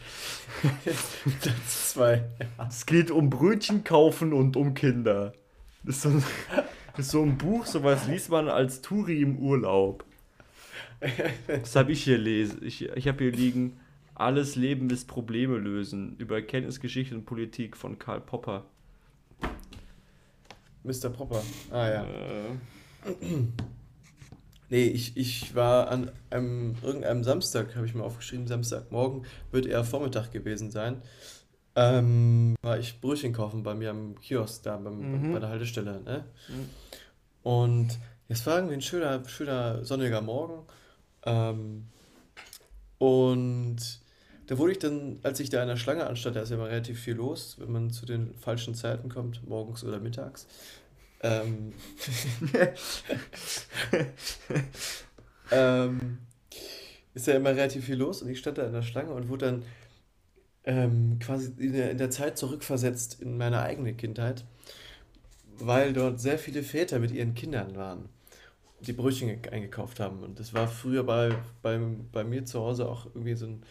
Platz 2. Ja. Es geht um Brötchen kaufen und um Kinder. Das ist so ein, ist so ein Buch, sowas liest man als Touri im Urlaub. Das habe ich hier lesen. Ich, ich habe hier liegen, alles Leben ist Probleme lösen. Über Kenntnisgeschichte und Politik von Karl Popper. Mr. Popper. Ah ja. Äh. Nee, ich, ich war an einem, irgendeinem Samstag, habe ich mir aufgeschrieben, Samstagmorgen, wird eher Vormittag gewesen sein. Ähm, war ich Brötchen kaufen bei mir am Kiosk da beim, mhm. bei der Haltestelle. Ne? Mhm. Und es war irgendwie ein schöner, schöner sonniger Morgen. Ähm, und da wurde ich dann, als ich da in der Schlange anstand, da ist ja immer relativ viel los, wenn man zu den falschen Zeiten kommt, morgens oder mittags. Ähm, ähm, ist ja immer relativ viel los und ich stand da in der Schlange und wurde dann ähm, quasi in der, in der Zeit zurückversetzt in meine eigene Kindheit, weil dort sehr viele Väter mit ihren Kindern waren, die Brötchen eingekauft haben. Und das war früher bei, bei, bei mir zu Hause auch irgendwie so ein,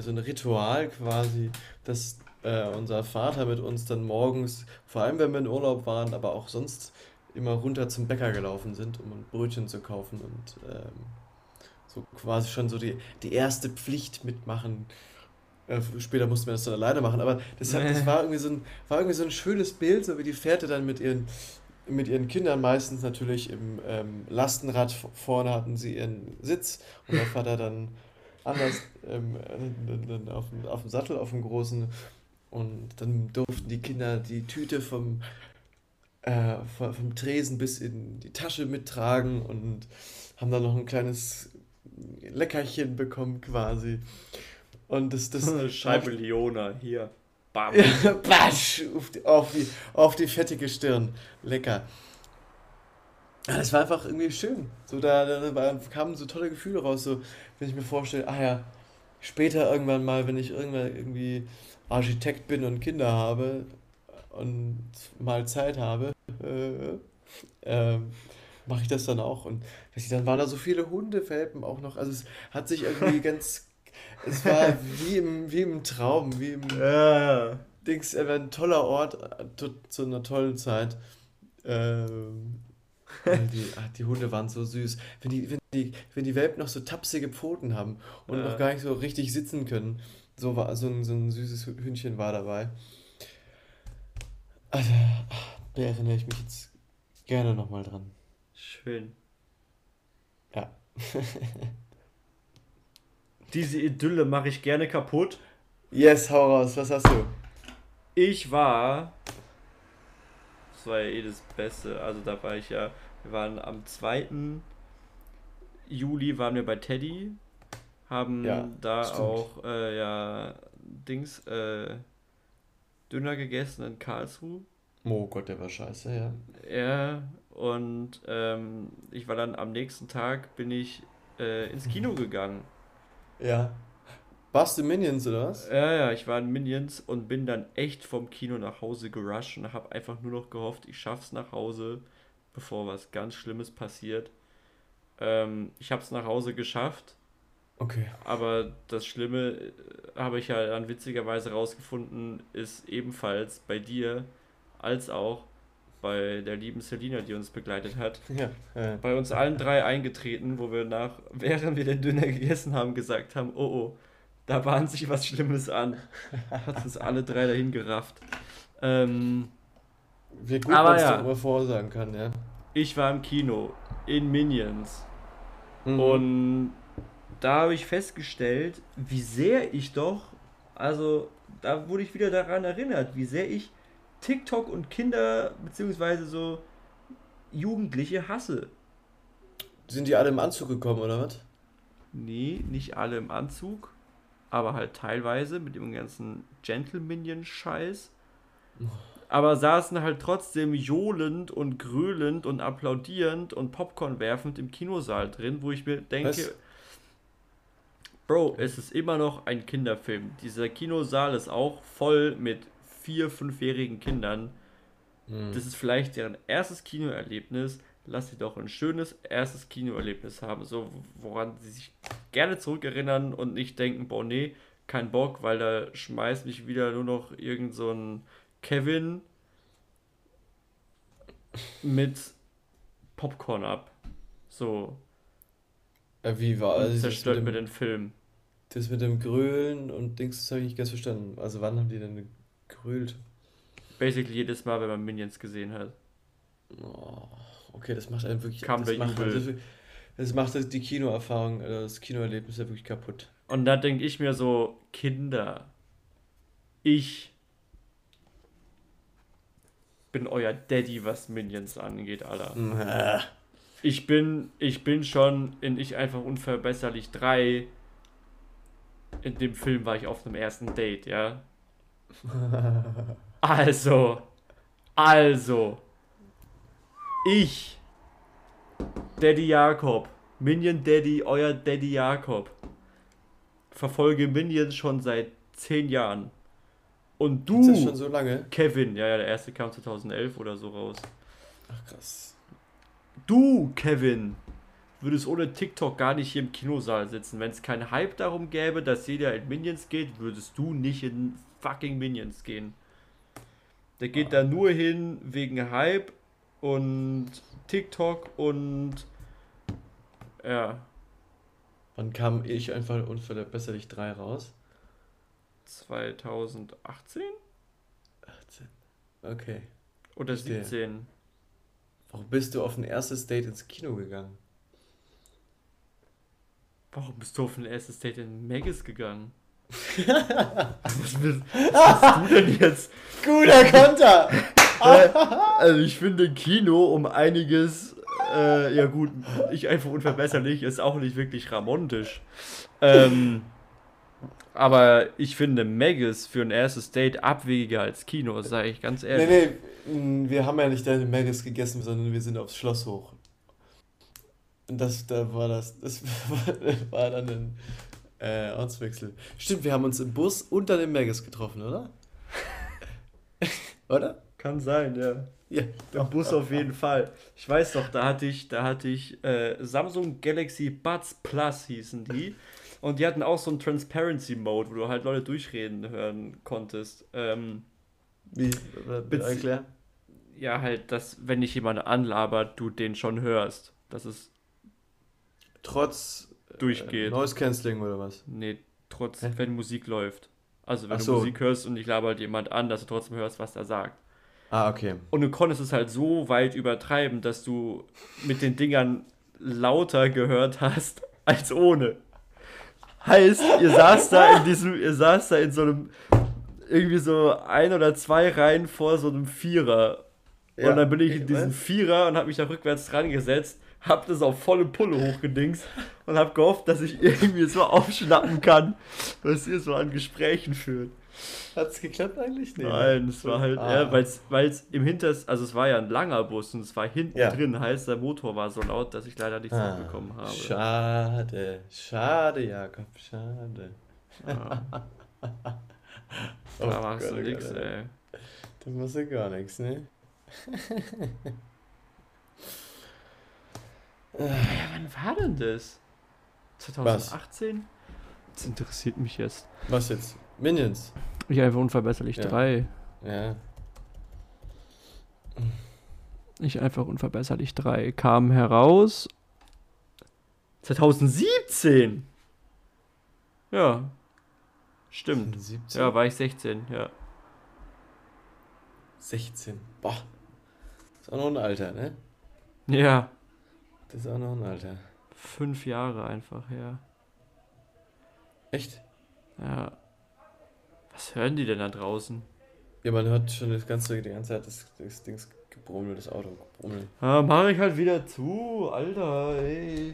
so ein Ritual quasi, dass äh, unser Vater mit uns dann morgens, vor allem wenn wir in Urlaub waren, aber auch sonst immer runter zum Bäcker gelaufen sind, um ein Brötchen zu kaufen und ähm, so quasi schon so die, die erste Pflicht mitmachen. Äh, später mussten wir das dann alleine machen, aber das, hat, das war, irgendwie so ein, war irgendwie so ein schönes Bild, so wie die Väter dann mit ihren, mit ihren Kindern meistens natürlich im ähm, Lastenrad vorne hatten sie ihren Sitz und der Vater dann anders ähm, auf, dem, auf dem Sattel, auf dem großen und dann durften die Kinder die Tüte vom, äh, vom Tresen bis in die Tasche mittragen und haben dann noch ein kleines Leckerchen bekommen quasi. Und das, das Scheibe Leona, hier. Bam. Basch, auf, die, auf, die, auf die fettige Stirn. Lecker. Ja, das war einfach irgendwie schön. So, da, da kamen so tolle Gefühle raus. So, wenn ich mir vorstelle, ah ja, später irgendwann mal, wenn ich irgendwann irgendwie Architekt bin und Kinder habe und mal Zeit habe, äh, äh, mache ich das dann auch. Und dann waren da so viele Hundefälpen auch noch. Also es hat sich irgendwie ganz. Es war wie im, wie im Traum, wie im. Ja. Dings, ein toller Ort äh, zu, zu einer tollen Zeit. Ähm, die, ach, die Hunde waren so süß. Wenn die, wenn die, wenn die Welpen noch so tapsige Pfoten haben und ja. noch gar nicht so richtig sitzen können. So, war, so, ein, so ein süßes Hündchen war dabei. Also, da erinnere ich mich jetzt gerne nochmal dran. Schön. Ja. Diese Idylle mache ich gerne kaputt. Yes, hau raus. Was hast du? Ich war. Das war ja eh das Beste. Also da war ich ja. Wir waren am 2. Juli waren wir bei Teddy. Haben ja, da stimmt. auch äh, ja Dings äh, Döner gegessen in Karlsruhe. Oh Gott, der war scheiße, ja. Ja, und ähm, ich war dann am nächsten Tag bin ich äh, ins Kino gegangen. Ja. Warst du Minions oder was? Ja, ja, ich war in Minions und bin dann echt vom Kino nach Hause gerusht und habe einfach nur noch gehofft, ich schaff's nach Hause, bevor was ganz Schlimmes passiert. Ähm, ich habe es nach Hause geschafft. Okay. Aber das Schlimme äh, habe ich ja dann witzigerweise rausgefunden, ist ebenfalls bei dir als auch bei der lieben Selina, die uns begleitet hat, ja, ja. bei uns allen drei eingetreten, wo wir nach, während wir den Döner gegessen haben, gesagt haben, oh oh, da bahnt sich was Schlimmes an. Hat uns alle drei dahin gerafft. Ähm, Wie gut man es ja, darüber vorsagen kann, ja. Ich war im Kino in Minions mhm. und da habe ich festgestellt, wie sehr ich doch, also da wurde ich wieder daran erinnert, wie sehr ich TikTok und Kinder beziehungsweise so Jugendliche hasse. Sind die alle im Anzug gekommen oder was? Nee, nicht alle im Anzug, aber halt teilweise mit dem ganzen Gentlemanion-Scheiß. Aber saßen halt trotzdem johlend und gröhlend und applaudierend und Popcorn werfend im Kinosaal drin, wo ich mir denke, Was? Bro, es ist immer noch ein Kinderfilm. Dieser Kinosaal ist auch voll mit vier, fünfjährigen Kindern. Mhm. Das ist vielleicht deren erstes Kinoerlebnis. Lass sie doch ein schönes erstes Kinoerlebnis haben, so woran sie sich gerne zurückerinnern und nicht denken, boah, nee, kein Bock, weil da schmeißt mich wieder nur noch irgend so ein Kevin mit Popcorn ab. So. Ja, wie war also Zerstört mir den Film. Das mit dem Grölen und Dings, das habe ich nicht ganz verstanden. Also wann haben die denn gegrölt. Basically jedes Mal, wenn man Minions gesehen hat. Oh, okay, das macht einen wirklich. Kam das, macht, das, das macht die Kinoerfahrung, äh, das Kinoerlebnis ja wirklich kaputt. Und da denke ich mir so, Kinder, ich bin euer Daddy, was Minions angeht, Alter. Ich bin, ich bin schon in Ich einfach unverbesserlich 3. In dem Film war ich auf einem ersten Date, ja. Also, also, ich, Daddy Jakob, Minion Daddy, euer Daddy Jakob, verfolge Minions schon seit zehn Jahren. Und du, das schon so lange? Kevin, ja, ja, der erste kam 2011 oder so raus. Ach krass. Du, Kevin, würdest ohne TikTok gar nicht hier im Kinosaal sitzen. Wenn es keinen Hype darum gäbe, dass jeder in Minions geht, würdest du nicht in fucking Minions gehen. Der geht ah. da nur hin wegen Hype und TikTok und ja. Wann kam ich einfach unverbesserlich 3 raus? 2018? 18. Okay. Oder 17. Warum bist du auf ein erstes Date ins Kino gegangen? Warum bist du auf ein erstes Date in Megis gegangen? was, bist, was bist du denn jetzt? Guter Konter! Also ich finde Kino um einiges, äh, ja gut, ich einfach unverbesserlich, ist auch nicht wirklich ramontisch. Ähm, aber ich finde Megas für ein erstes Date abwegiger als Kino, sage ich ganz ehrlich. Nee, nee, wir haben ja nicht deine Megas gegessen, sondern wir sind aufs Schloss hoch. Und das, da war das, das war dann ein äh, Ortswechsel. Stimmt, wir haben uns im Bus unter dem Megas getroffen, oder? oder? Kann sein, ja. Ja. Im Bus auf jeden Fall. Ich weiß doch, da hatte ich, da hatte ich äh, Samsung Galaxy Buds Plus hießen die. Und die hatten auch so einen Transparency Mode, wo du halt Leute durchreden hören konntest. Ähm, Wie? Erklär. Ja, halt, dass, wenn dich jemand anlabert, du den schon hörst. Das ist. Trotz. Durchgeht. Äh, Noise Cancelling oder was? Nee, trotz, Hä? wenn Musik läuft. Also, wenn Ach du so. Musik hörst und dich labert jemand an, dass du trotzdem hörst, was er sagt. Ah, okay. Und du konntest es halt so weit übertreiben, dass du mit den Dingern lauter gehört hast als ohne. Heißt, ihr saßt da in diesem, ihr saßt da in so einem, irgendwie so ein oder zwei Reihen vor so einem Vierer. Ja. Und dann bin ich in diesem Vierer und hab mich da rückwärts dran gesetzt, hab das auf volle Pulle hochgedingst und hab gehofft, dass ich irgendwie so aufschnappen kann, was ihr so an Gesprächen führt. Hat es geklappt eigentlich? Nee, Nein, es war halt, ah. ja, weil es im Hinters, also es war ja ein langer Bus und es war hinten ja. drin, heißt der Motor war so laut, dass ich leider nichts ah, mitbekommen habe. Schade, schade, Jakob, schade. Ja. oh da machst Gott, du oh nix, Gott, ey. Da machst du gar nichts, ne? ja, wann war denn das? 2018? Was? Das interessiert mich jetzt. Was jetzt? Minions. Ich einfach unverbesserlich ja. 3. Ja. Ich einfach unverbesserlich 3 kam heraus 2017. Ja. Stimmt. 17? Ja, war ich 16, ja. 16. Boah. Ist auch noch ein Alter, ne? Ja. Das ist auch noch ein Alter. Fünf Jahre einfach, ja. Echt? Ja. Was hören die denn da draußen? Ja, man hört schon das ganze, die ganze Zeit das, das Dings gebrummelt, das Auto gebrummelt. Ja, mach ich halt wieder zu, Alter, ey.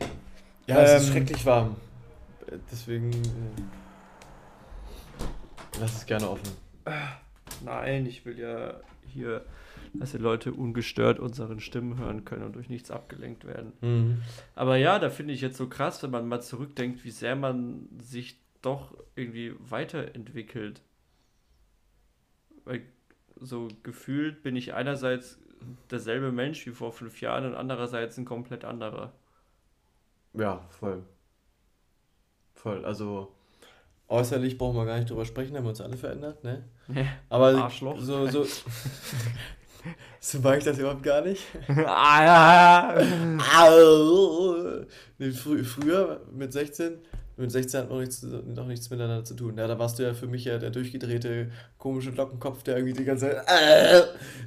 Ja, ähm, es ist ähm, schrecklich warm. Deswegen äh, lass es gerne offen. Nein, ich will ja hier, dass die Leute ungestört unseren Stimmen hören können und durch nichts abgelenkt werden. Mhm. Aber ja, da finde ich jetzt so krass, wenn man mal zurückdenkt, wie sehr man sich doch irgendwie weiterentwickelt weil so gefühlt bin ich einerseits derselbe Mensch wie vor fünf Jahren und andererseits ein komplett anderer. Ja, voll. Voll. Also äußerlich brauchen wir gar nicht drüber sprechen, haben wir uns alle verändert, ne? Ja, Aber Arschloch. so, so, so mag ich das überhaupt gar nicht. ah, ja. nee, frü früher mit 16 mit 16 hat noch nichts, noch nichts miteinander zu tun. Ja, da warst du ja für mich ja der durchgedrehte, komische Lockenkopf, der irgendwie die ganze Zeit äh,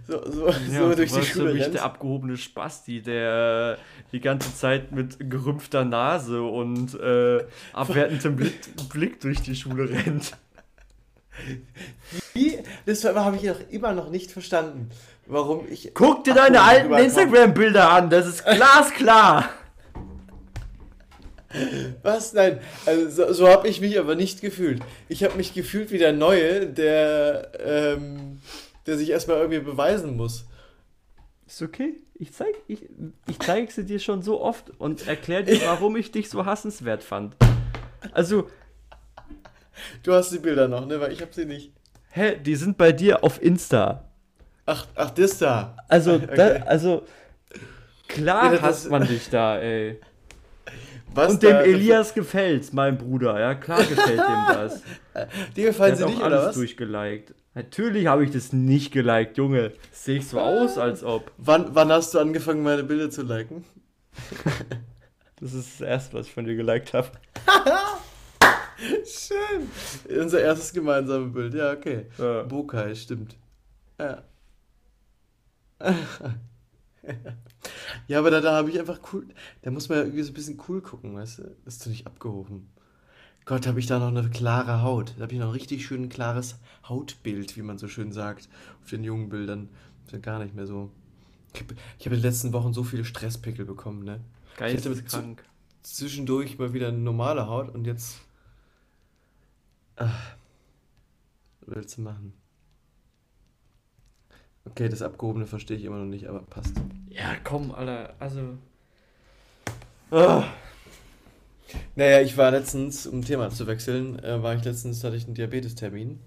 so, so, ja, so durch die Schule für mich rennt. der abgehobene Spasti, der die ganze Zeit mit gerümpfter Nase und äh, abwertendem Blick, Blick durch die Schule rennt. Wie? Das habe ich auch immer noch nicht verstanden. Warum ich. Guck dir deine alten Instagram-Bilder an, das ist glasklar. Was? Nein, also so, so habe ich mich aber nicht gefühlt. Ich habe mich gefühlt wie der Neue, der, ähm, der sich erstmal irgendwie beweisen muss. Ist okay. Ich zeig, ich, ich zeige sie dir schon so oft und erkläre dir, warum ich dich so hassenswert fand. Also. Du hast die Bilder noch, ne? Weil ich habe sie nicht. Hä? Die sind bei dir auf Insta. Ach, ach, das da. Also, okay. da, also. Klar ja, hasst man dich da, ey. Was und dem Elias gefällt's, mein Bruder. Ja, klar gefällt dem das. Dir gefallen sie nicht, alles oder was? durchgeliked. Natürlich habe ich das nicht geliked, Junge. Sehe ich so aus, als ob. Wann, wann hast du angefangen, meine Bilder zu liken? das ist das erste, was ich von dir geliked habe. Schön. Unser erstes gemeinsames Bild. Ja, okay. Ja. Bokai, stimmt. Ja. Ja, aber da, da habe ich einfach cool. Da muss man ja irgendwie so ein bisschen cool gucken, weißt du? Das ist doch nicht abgehoben. Gott, habe ich da noch eine klare Haut. Da habe ich noch ein richtig schön klares Hautbild, wie man so schön sagt, auf den jungen Bildern. Ist ja gar nicht mehr so. Ich habe hab in den letzten Wochen so viele Stresspickel bekommen, ne? Geisteskrank. Zwischendurch mal wieder eine normale Haut und jetzt. Ach, was willst du machen? Okay, das Abgehobene verstehe ich immer noch nicht, aber passt. Ja, komm, Alter, also. Ah. Naja, ich war letztens, um Thema zu wechseln, äh, war ich letztens, hatte ich einen Diabetestermin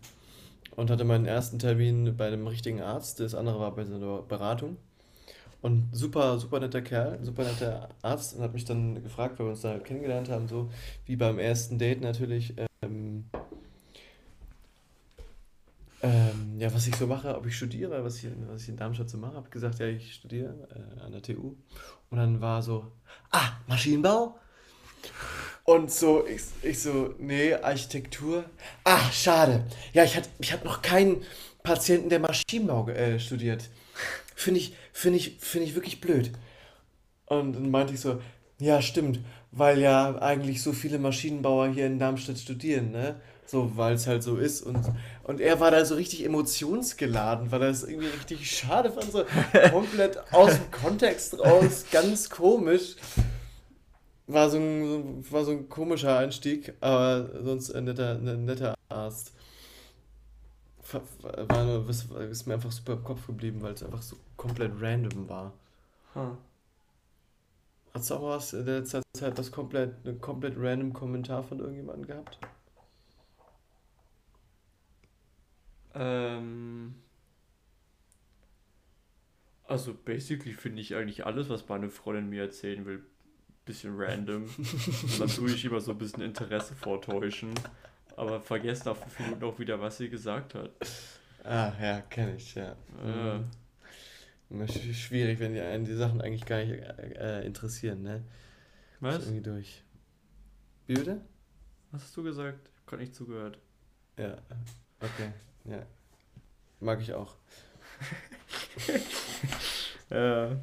und hatte meinen ersten Termin bei einem richtigen Arzt, das andere war bei so einer Beratung. Und super, super netter Kerl, super netter Arzt und hat mich dann gefragt, weil wir uns da kennengelernt haben, so wie beim ersten Date natürlich, ähm, Ähm, ja, was ich so mache, ob ich studiere, was ich, was ich in Darmstadt so mache, habe gesagt, ja, ich studiere äh, an der TU. Und dann war so, ah, Maschinenbau? Und so, ich, ich so, nee, Architektur. Ah, schade. Ja, ich hatte ich hab noch keinen Patienten, der Maschinenbau äh, studiert. Finde ich, finde ich, finde ich wirklich blöd. Und dann meinte ich so, ja, stimmt, weil ja eigentlich so viele Maschinenbauer hier in Darmstadt studieren, ne? So, weil es halt so ist. Und, und er war da so richtig emotionsgeladen, weil er es irgendwie richtig schade fand, so komplett aus dem Kontext raus, ganz komisch. War so ein, war so ein komischer Einstieg, aber sonst ein netter, ein netter Arzt. War nur, ist mir einfach super im Kopf geblieben, weil es einfach so komplett random war. Hm. Hast du auch was in der Zeit was komplett, einen komplett random Kommentar von irgendjemandem gehabt? Ähm. Also, basically finde ich eigentlich alles, was meine Freundin mir erzählen will, bisschen random. Und dann tue ich immer so ein bisschen Interesse vortäuschen. Aber vergesse nach fünf Minuten auch wieder, was sie gesagt hat. Ah, ja, kenne ich, ja. Äh. Schwierig, wenn die einen die Sachen eigentlich gar nicht äh, interessieren, ne? Was? Ist irgendwie durch. Wie bitte? Was hast du gesagt? Ich habe gerade nicht zugehört. Ja, okay, ja. Mag ich auch. ja.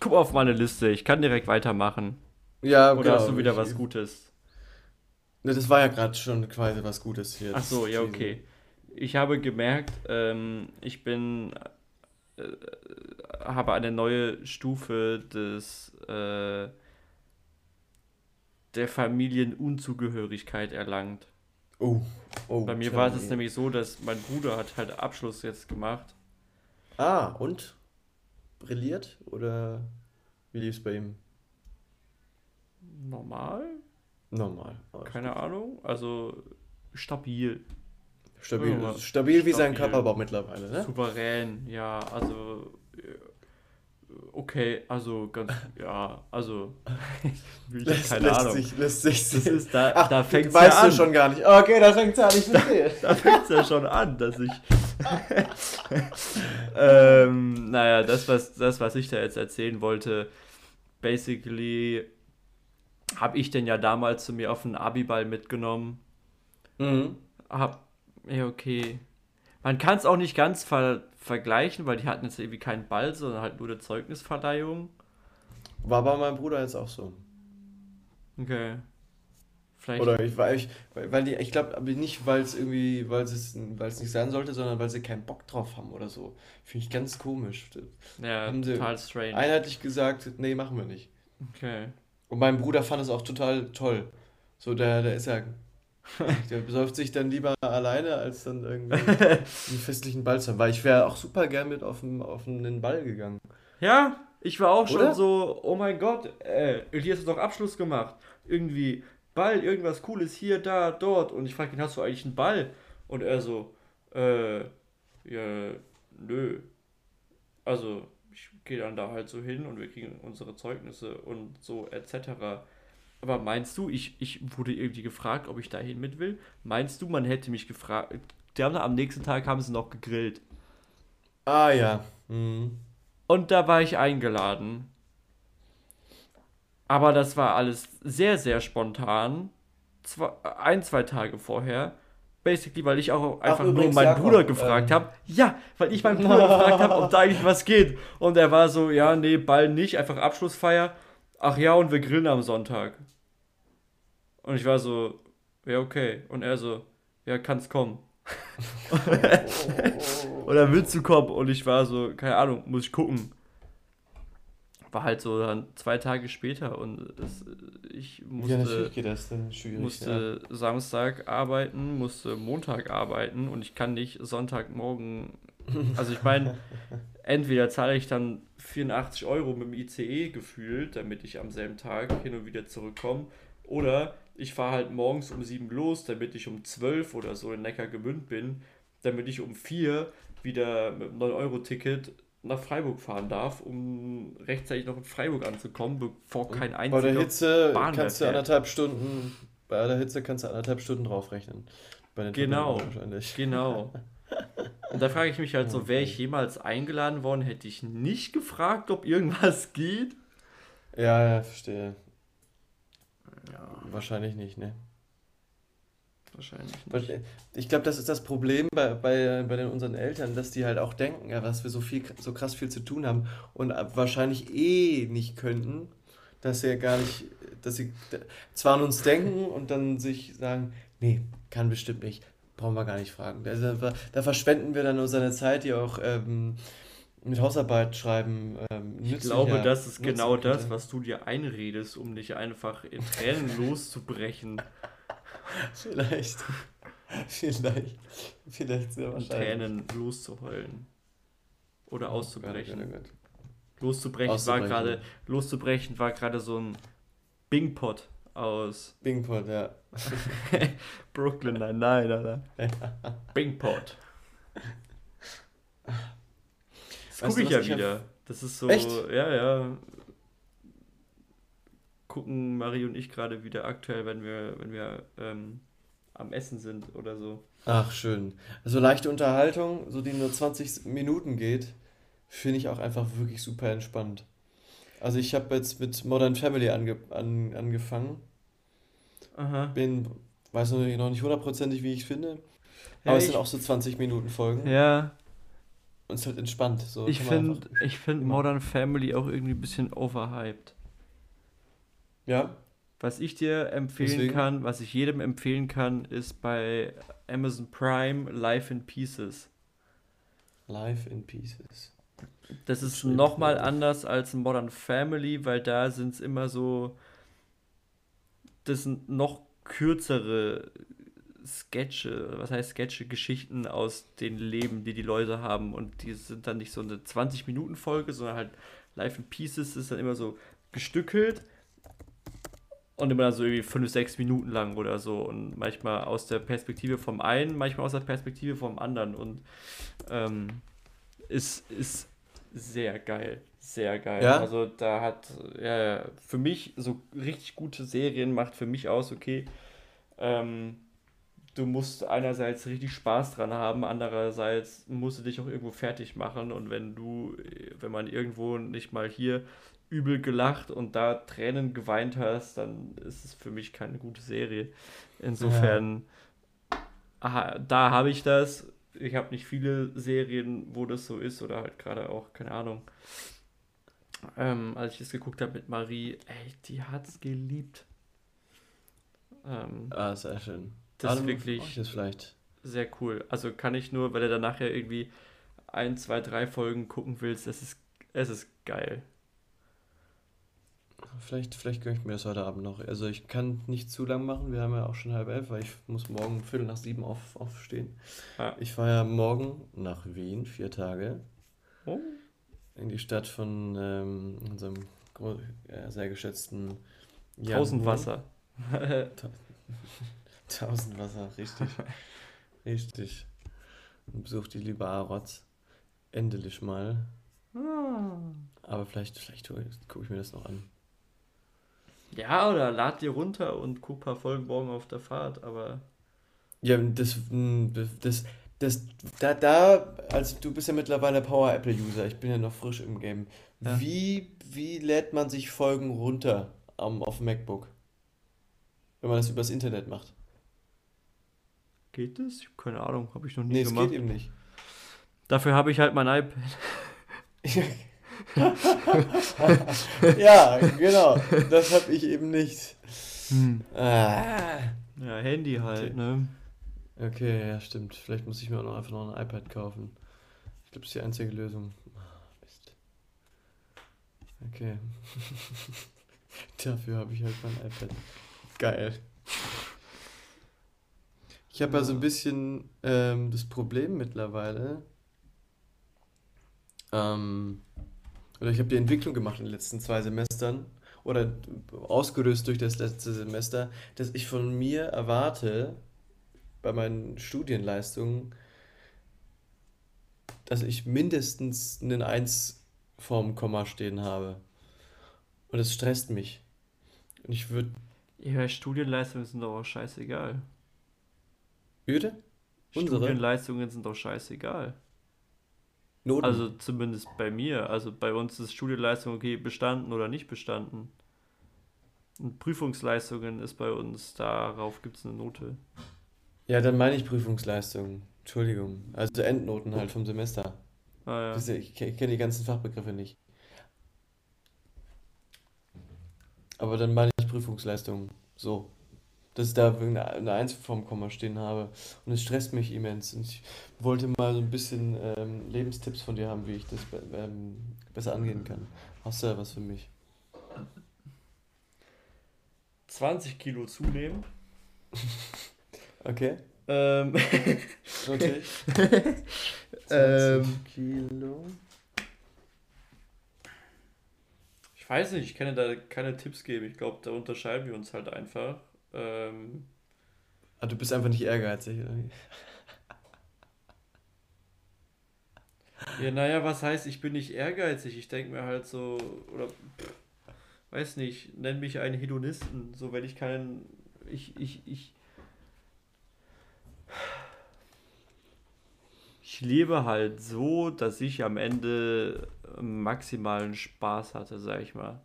Guck mal auf meine Liste, ich kann direkt weitermachen. Ja, Oder genau, hast du wieder was Gutes? Ne, das war ja gerade schon quasi was Gutes hier. Ach so, ja, okay ich habe gemerkt, ähm, ich bin, äh, habe eine neue Stufe des, äh, der Familienunzugehörigkeit erlangt. Oh, oh. Bei mir war es nämlich so, dass mein Bruder hat halt Abschluss jetzt gemacht. Ah, und? Brilliert? Oder wie lief es bei ihm? Normal? Normal. Keine Ahnung. Also stabil. Stabil, ja, stabil wie sein Körperbau mittlerweile, ne? Souverän, ja, also äh, okay, also ganz, ja, also lässt, keine lässt Ahnung. Sich, lässt sich das ist, da, Ach, da fängt weißt ja an. du schon gar nicht. Okay, da fängt es an, ich verstehe. da, da fängt es ja schon an, dass ich ähm, naja, das was, das, was ich da jetzt erzählen wollte, basically habe ich denn ja damals zu mir auf den Abiball mitgenommen. Mhm. Hab ja, okay. Man kann es auch nicht ganz ver vergleichen, weil die hatten jetzt irgendwie keinen Ball, sondern halt nur eine Zeugnisverleihung. War bei meinem Bruder jetzt auch so. Okay. Vielleicht. Oder ich, weil ich, weil die, ich glaube, aber nicht, weil es irgendwie, weil es, weil es nicht sein sollte, sondern weil sie keinen Bock drauf haben oder so. Finde ich ganz komisch. Ja, haben total strange. Einheitlich gesagt, nee, machen wir nicht. Okay. Und mein Bruder fand es auch total toll. So, der, der ist ja der besäuft sich dann lieber alleine, als dann irgendwie einen festlichen Ball zu haben. Weil ich wäre auch super gern mit auf, den, auf einen Ball gegangen. Ja, ich war auch Oder? schon so, oh mein Gott, äh, Elias hat doch Abschluss gemacht. Irgendwie Ball, irgendwas Cooles hier, da, dort. Und ich frage ihn, hast du eigentlich einen Ball? Und er so, äh, ja, nö. Also, ich gehe dann da halt so hin und wir kriegen unsere Zeugnisse und so etc. Aber meinst du, ich, ich wurde irgendwie gefragt, ob ich dahin mit will? Meinst du, man hätte mich gefragt? Die haben am nächsten Tag haben sie noch gegrillt. Ah ja. Mhm. Und da war ich eingeladen. Aber das war alles sehr, sehr spontan. Zwei, ein, zwei Tage vorher. Basically, weil ich auch einfach Ach, nur meinen Bruder gefragt ähm. habe. Ja, weil ich meinen Bruder gefragt habe, ob da eigentlich was geht. Und er war so, ja, nee, Ball nicht, einfach Abschlussfeier ach ja, und wir grillen am Sonntag. Und ich war so, ja, okay. Und er so, ja, kannst kommen. Oder willst du kommen? Und ich war so, keine Ahnung, muss ich gucken. War halt so dann zwei Tage später und es, ich musste, ja, musste ja. Samstag arbeiten, musste Montag arbeiten und ich kann nicht Sonntagmorgen. Also ich meine, entweder zahle ich dann 84 Euro mit dem ICE gefühlt, damit ich am selben Tag hin und wieder zurückkomme. Oder ich fahre halt morgens um 7 los, damit ich um 12 oder so in Neckargemünd bin, damit ich um 4 wieder mit einem 9-Euro-Ticket nach Freiburg fahren darf, um rechtzeitig noch in Freiburg anzukommen, bevor kein einziger Bei der Hitze Bahn kannst du anderthalb Stunden bei aller Hitze kannst du anderthalb Stunden draufrechnen. Bei den genau, wahrscheinlich. genau. Und da frage ich mich halt so, wäre ich jemals eingeladen worden, hätte ich nicht gefragt, ob irgendwas geht? Ja, ja, verstehe. Ja. Wahrscheinlich nicht, ne? Wahrscheinlich nicht. Ich glaube, das ist das Problem bei, bei, bei den, unseren Eltern, dass die halt auch denken, ja, dass wir so viel, so krass viel zu tun haben und wahrscheinlich eh nicht könnten, dass sie ja gar nicht, dass sie zwar an uns denken und dann sich sagen, nee, kann bestimmt nicht, brauchen wir gar nicht fragen. Also, da, da verschwenden wir dann unsere Zeit, die auch ähm, mit Hausarbeit schreiben. Ähm, ich glaube, das ist genau das, was du dir einredest, um dich einfach in Tränen loszubrechen. Vielleicht. Vielleicht. Vielleicht sehr wahrscheinlich. Tränen loszuheulen. Oder auszubrechen. Oh Gott, oh Gott. Loszubrechen, auszubrechen. war gerade loszubrechen war gerade so ein Bingpot aus Bingpot, ja. Brooklyn, nein, nein, Alter. Bingpot. Das gucke ich ja wieder. Hab... Das ist so, Echt? ja, ja. Gucken Marie und ich gerade wieder aktuell, wenn wir, wenn wir ähm, am Essen sind oder so. Ach, schön. Also leichte Unterhaltung, so die nur 20 Minuten geht, finde ich auch einfach wirklich super entspannt. Also ich habe jetzt mit Modern Family ange an, angefangen. Aha. Bin, weiß noch nicht hundertprozentig, wie ich finde. Ja, aber es sind auch so 20 Minuten Folgen. Ja. Und es ist halt entspannt. So ich finde find Modern Family auch irgendwie ein bisschen overhyped. Ja. Was ich dir empfehlen Deswegen. kann, was ich jedem empfehlen kann, ist bei Amazon Prime Life in Pieces. Life in Pieces. Das ist nochmal anders als Modern Family, weil da sind es immer so. Das sind noch kürzere Sketche, was heißt Sketche, Geschichten aus den Leben, die die Leute haben. Und die sind dann nicht so eine 20-Minuten-Folge, sondern halt Life in Pieces ist dann immer so gestückelt und immer so irgendwie 5, 6 Minuten lang oder so. Und manchmal aus der Perspektive vom einen, manchmal aus der Perspektive vom anderen. Und ähm, ist, ist sehr geil. Sehr geil. Ja? Also da hat ja, für mich so richtig gute Serien macht für mich aus, okay, ähm, du musst einerseits richtig Spaß dran haben, andererseits musst du dich auch irgendwo fertig machen und wenn du, wenn man irgendwo nicht mal hier übel gelacht und da Tränen geweint hast, dann ist es für mich keine gute Serie. Insofern, ja. aha, da habe ich das ich habe nicht viele Serien, wo das so ist oder halt gerade auch, keine Ahnung. Ähm, als ich das geguckt habe mit Marie, ey, die hat es geliebt. Ähm, ah, sehr schön. Das ist wirklich das vielleicht. sehr cool. Also kann ich nur, weil er dann nachher irgendwie ein, zwei, drei Folgen gucken willst, es ist, es ist geil. Vielleicht, vielleicht gönne ich mir das heute Abend noch. Also ich kann nicht zu lang machen, wir haben ja auch schon halb elf, weil ich muss morgen Viertel nach sieben auf, aufstehen. Ja. Ich fahre ja morgen nach Wien, vier Tage. Oh. In die Stadt von ähm, unserem ja, sehr geschätzten Tausendwasser. Tausendwasser, richtig. richtig. Und besucht die liebe Arotz. Endlich mal. Ah. Aber vielleicht, vielleicht gucke ich mir das noch an. Ja, oder lad dir runter und guck ein paar Folgen morgen auf der Fahrt, aber. Ja, das, hm, das, das, da, da, also du bist ja mittlerweile Power Apple User, ich bin ja noch frisch im Game. Ja. Wie, wie lädt man sich Folgen runter um, auf MacBook? Wenn man das übers Internet macht. Geht das? Keine Ahnung, habe ich noch nie nee, gemacht. Nee, geht eben nicht. Dafür habe ich halt mein iPad. ja, genau. Das habe ich eben nicht. Hm. Ah. Ja, Handy halt, ne? Okay, ja, stimmt. Vielleicht muss ich mir auch noch einfach noch ein iPad kaufen. Ich glaube, das ist die einzige Lösung. Oh, Mist. Okay. Dafür habe ich halt mein iPad. Geil. Ich habe ja so ein bisschen ähm, das Problem mittlerweile. Ähm, oder ich habe die Entwicklung gemacht in den letzten zwei Semestern oder ausgerüstet durch das letzte Semester, dass ich von mir erwarte, bei meinen Studienleistungen, dass ich mindestens einen 1 vorm Komma stehen habe. Und es stresst mich. Und ich würde Ja, Studienleistungen sind doch auch scheißegal. Bitte? Unsere? Studienleistungen sind doch scheißegal. Noten. Also zumindest bei mir. Also bei uns ist Studienleistung okay, bestanden oder nicht bestanden. Und Prüfungsleistungen ist bei uns, darauf gibt es eine Note. Ja, dann meine ich Prüfungsleistungen. Entschuldigung. Also Endnoten halt vom Semester. Ah, ja. Ich kenne die ganzen Fachbegriffe nicht. Aber dann meine ich Prüfungsleistungen. So. Dass ich da eine Eins vorm Komma stehen habe. Und es stresst mich immens. Und ich wollte mal so ein bisschen ähm, Lebenstipps von dir haben, wie ich das ähm, besser angehen kann. Hast du da was für mich? 20 Kilo zunehmen. okay. Ähm. okay. 20 ähm, Kilo. Ich weiß nicht, ich kann da keine Tipps geben. Ich glaube, da unterscheiden wir uns halt einfach. Ähm, ah, du bist einfach nicht ehrgeizig, oder? Ja, naja, was heißt, ich bin nicht ehrgeizig? Ich denke mir halt so, oder pff, weiß nicht, nenn mich einen Hedonisten. So, wenn ich keinen. Ich, ich, ich. Ich lebe halt so, dass ich am Ende maximalen Spaß hatte, sag ich mal.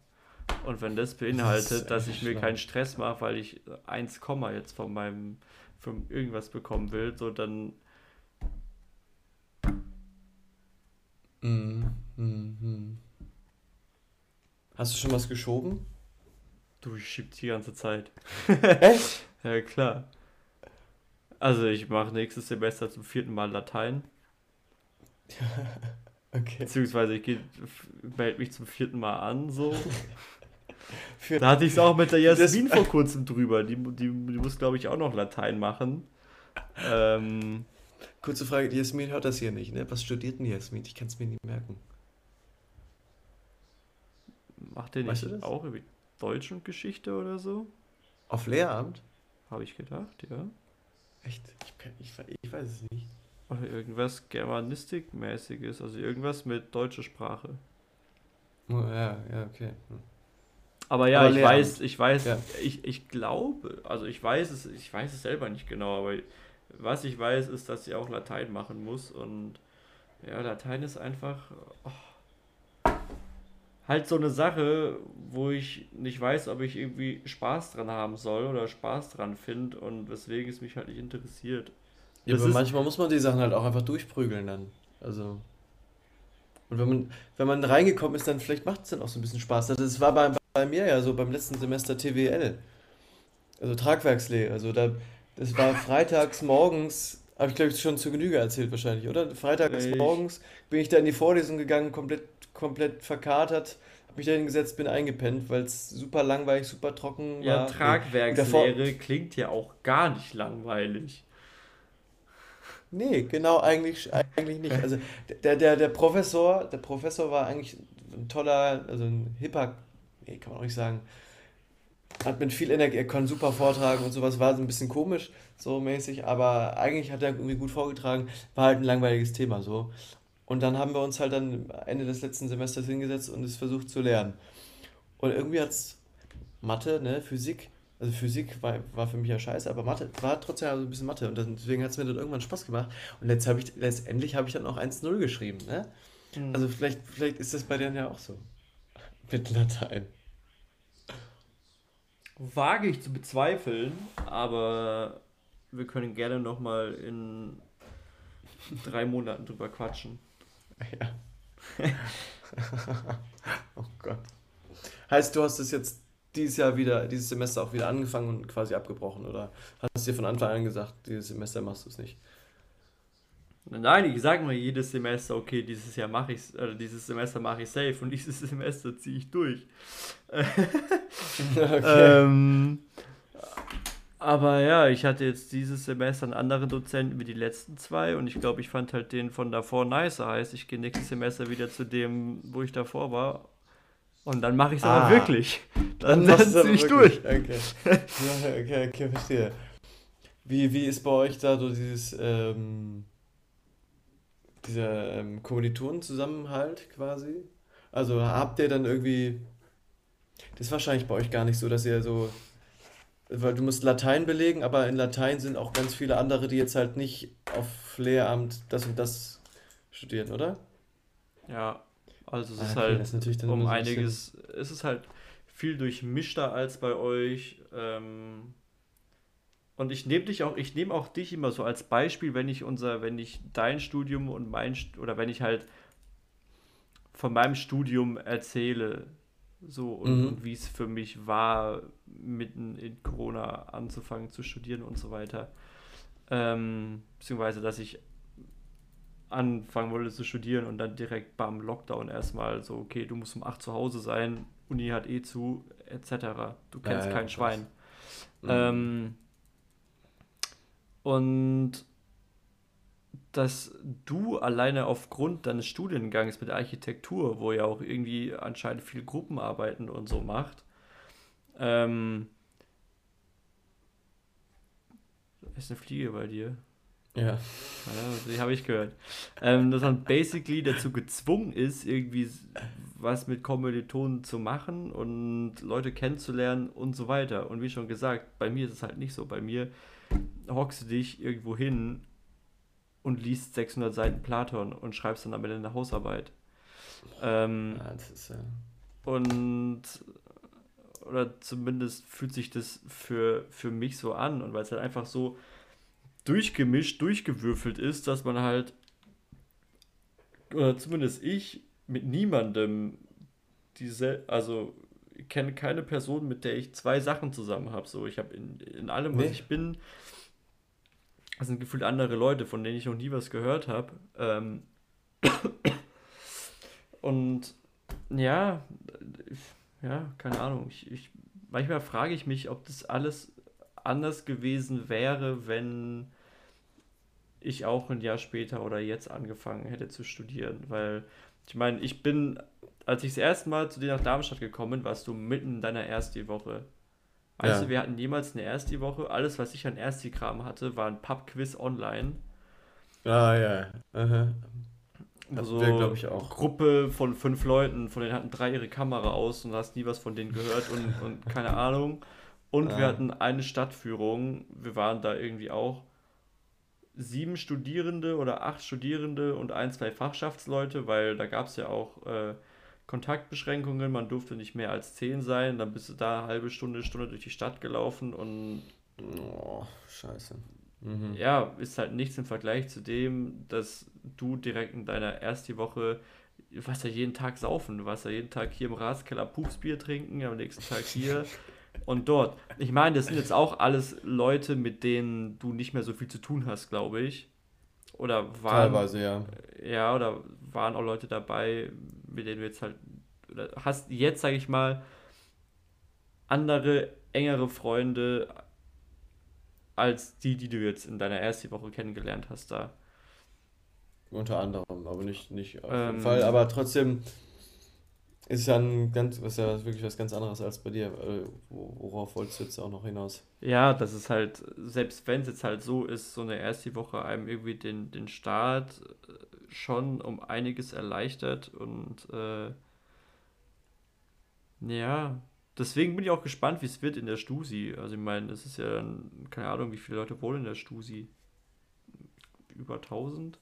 Und wenn das beinhaltet, das dass ich mir keinen Stress mache, weil ich 1, jetzt von meinem von irgendwas bekommen will, so dann. Mm, mm, mm. Hast du schon was geschoben? Du, ich schieb die ganze Zeit. Echt? ja, klar. Also ich mache nächstes Semester zum vierten Mal Latein. okay. Beziehungsweise ich melde mich zum vierten Mal an, so. da hatte ich es auch mit der Jasmin vor kurzem drüber. Die, die, die muss, glaube ich, auch noch Latein machen. Ähm, Kurze Frage, die Jasmin hört das hier nicht, ne? Was studiert denn Jasmin? Ich kann es mir nicht merken. Macht der nicht auch irgendwie Deutsch und Geschichte oder so? Auf Lehramt? Habe ich gedacht, ja. Echt? Ich, ich, ich weiß es nicht. Oder irgendwas Germanistikmäßiges, also irgendwas mit deutscher Sprache. Oh, ja, ja, okay. Hm. Aber ja, aber ich Lehramt. weiß, ich weiß, ja. ich, ich glaube, also ich weiß es, ich weiß es selber nicht genau, aber was ich weiß, ist, dass sie auch Latein machen muss und ja, Latein ist einfach. Oh, halt so eine Sache, wo ich nicht weiß, ob ich irgendwie Spaß dran haben soll oder Spaß dran finde und weswegen es mich halt nicht interessiert. Ja, aber manchmal muss man die Sachen halt auch einfach durchprügeln dann. Also. Und wenn man, wenn man reingekommen ist, dann vielleicht macht es dann auch so ein bisschen Spaß. Also das war bei, bei mir ja so beim letzten Semester TWL. Also Tragwerkslehre. Also da, das war freitags morgens, habe ich glaube ich schon zur Genüge erzählt wahrscheinlich, oder? Freitags morgens bin ich da in die Vorlesung gegangen, komplett komplett verkatert, habe mich da hingesetzt, bin eingepennt, weil es super langweilig, super trocken ja, war. Ja, Tragwerkslehre klingt ja auch gar nicht langweilig. Nee, genau, eigentlich, eigentlich nicht. Also der, der, der Professor, der Professor war eigentlich ein toller, also ein hipper, nee, kann man auch nicht sagen, hat mit viel Energie, er kann super vortragen und sowas, war so ein bisschen komisch, so mäßig, aber eigentlich hat er irgendwie gut vorgetragen, war halt ein langweiliges Thema so. Und dann haben wir uns halt dann Ende des letzten Semesters hingesetzt und es versucht zu lernen. Und irgendwie hat es Mathe, ne, Physik, also Physik war, war für mich ja scheiße, aber Mathe war trotzdem also ein bisschen Mathe und deswegen hat es mir dann irgendwann Spaß gemacht. Und jetzt habe ich, letztendlich habe ich dann auch 1-0 geschrieben, ne? Mhm. Also vielleicht, vielleicht ist das bei denen ja auch so. Mit Latein. Wage ich zu bezweifeln, aber wir können gerne nochmal in drei Monaten drüber quatschen. Ja. oh Gott. Heißt, du hast es jetzt dieses Jahr wieder, dieses Semester auch wieder angefangen und quasi abgebrochen, oder hast du dir von Anfang an gesagt, dieses Semester machst du es nicht? Nein, ich sage mal jedes Semester, okay, dieses Jahr mache ich äh, dieses Semester mache ich safe und dieses Semester ziehe ich durch. okay. ähm, aber ja, ich hatte jetzt dieses Semester einen anderen Dozenten wie die letzten zwei und ich glaube, ich fand halt den von davor nicer. Heißt, ich gehe nächstes Semester wieder zu dem, wo ich davor war. Und dann mache ich es ah, aber wirklich. Dann, dann ziehe ich durch. Okay. okay, okay, verstehe. Wie, wie ist bei euch da so dieses, ähm, dieser ähm, Kommilitonen-Zusammenhalt quasi? Also habt ihr dann irgendwie, das ist wahrscheinlich bei euch gar nicht so, dass ihr so weil du musst Latein belegen, aber in Latein sind auch ganz viele andere, die jetzt halt nicht auf Lehramt das und das studieren, oder? Ja, also es ah, ist okay, halt um einiges, es ist halt viel durchmischter als bei euch. Ähm, und ich nehme dich auch, ich nehme auch dich immer so als Beispiel, wenn ich unser, wenn ich dein Studium und mein oder wenn ich halt von meinem Studium erzähle, so und, mhm. und wie es für mich war, mitten in Corona anzufangen zu studieren und so weiter. Ähm, beziehungsweise, dass ich anfangen wollte zu studieren und dann direkt beim Lockdown erstmal so, okay, du musst um 8 zu Hause sein, Uni hat eh zu, etc. Du kennst ja, ja, kein Schwein. Mhm. Ähm, und dass du alleine aufgrund deines Studiengangs mit Architektur, wo ja auch irgendwie anscheinend viel Gruppenarbeiten und so macht, ähm, ist eine Fliege bei dir. Ja. ja die habe ich gehört. Ähm, dass man basically dazu gezwungen ist, irgendwie was mit Kommilitonen zu machen und Leute kennenzulernen und so weiter. Und wie schon gesagt, bei mir ist es halt nicht so. Bei mir hockst du dich irgendwo hin und liest 600 Seiten Platon und schreibst dann am Ende eine Hausarbeit. Ähm, ja, das ist ja. Und oder zumindest fühlt sich das für, für mich so an und weil es halt einfach so durchgemischt, durchgewürfelt ist, dass man halt, oder zumindest ich, mit niemandem diese, also ich kenne keine Person, mit der ich zwei Sachen zusammen habe. So, ich habe in, in allem, was nee. ich bin, das sind gefühlt andere Leute, von denen ich noch nie was gehört habe. Ähm und ja, ja, keine Ahnung. Ich, ich, manchmal frage ich mich, ob das alles anders gewesen wäre, wenn ich auch ein Jahr später oder jetzt angefangen hätte zu studieren. Weil ich meine, ich bin, als ich das erste Mal zu dir nach Darmstadt gekommen bin, warst du mitten in deiner ersten Woche. Weißt ja. du, wir hatten jemals eine erste Woche. Alles, was ich an Ersti-Kram hatte, war ein Pub-Quiz online. Ah, ja. Aha. Also glaube ich auch. Gruppe von fünf Leuten, von denen hatten drei ihre Kamera aus und du hast nie was von denen gehört und, und keine Ahnung. Und ah. wir hatten eine Stadtführung. Wir waren da irgendwie auch sieben Studierende oder acht Studierende und ein, zwei Fachschaftsleute, weil da gab es ja auch äh, Kontaktbeschränkungen, man durfte nicht mehr als zehn sein, dann bist du da eine halbe Stunde, Stunde durch die Stadt gelaufen und oh, scheiße. Mhm. Ja, ist halt nichts im Vergleich zu dem, dass du direkt in deiner ersten Woche du warst ja jeden Tag saufen, du warst ja jeden Tag hier im Ratskeller Pupsbier trinken, am nächsten Tag hier und dort. Ich meine, das sind jetzt auch alles Leute, mit denen du nicht mehr so viel zu tun hast, glaube ich. Oder waren. Teilweise, ja. Ja, oder waren auch Leute dabei, mit denen du jetzt halt. Oder hast jetzt, sage ich mal, andere, engere Freunde als die, die du jetzt in deiner ersten Woche kennengelernt hast da. Unter anderem, aber nicht, nicht auf jeden ähm, Fall. Aber trotzdem ist ja ein ganz, ist ja wirklich was ganz anderes als bei dir. Äh, worauf wolltest du jetzt auch noch hinaus? Ja, das ist halt, selbst wenn es jetzt halt so ist, so eine erste Woche einem irgendwie den, den Start äh, schon um einiges erleichtert und äh, ja, deswegen bin ich auch gespannt, wie es wird in der Stusi. Also ich meine, es ist ja, keine Ahnung, wie viele Leute wohnen in der Stusi. Über 1000?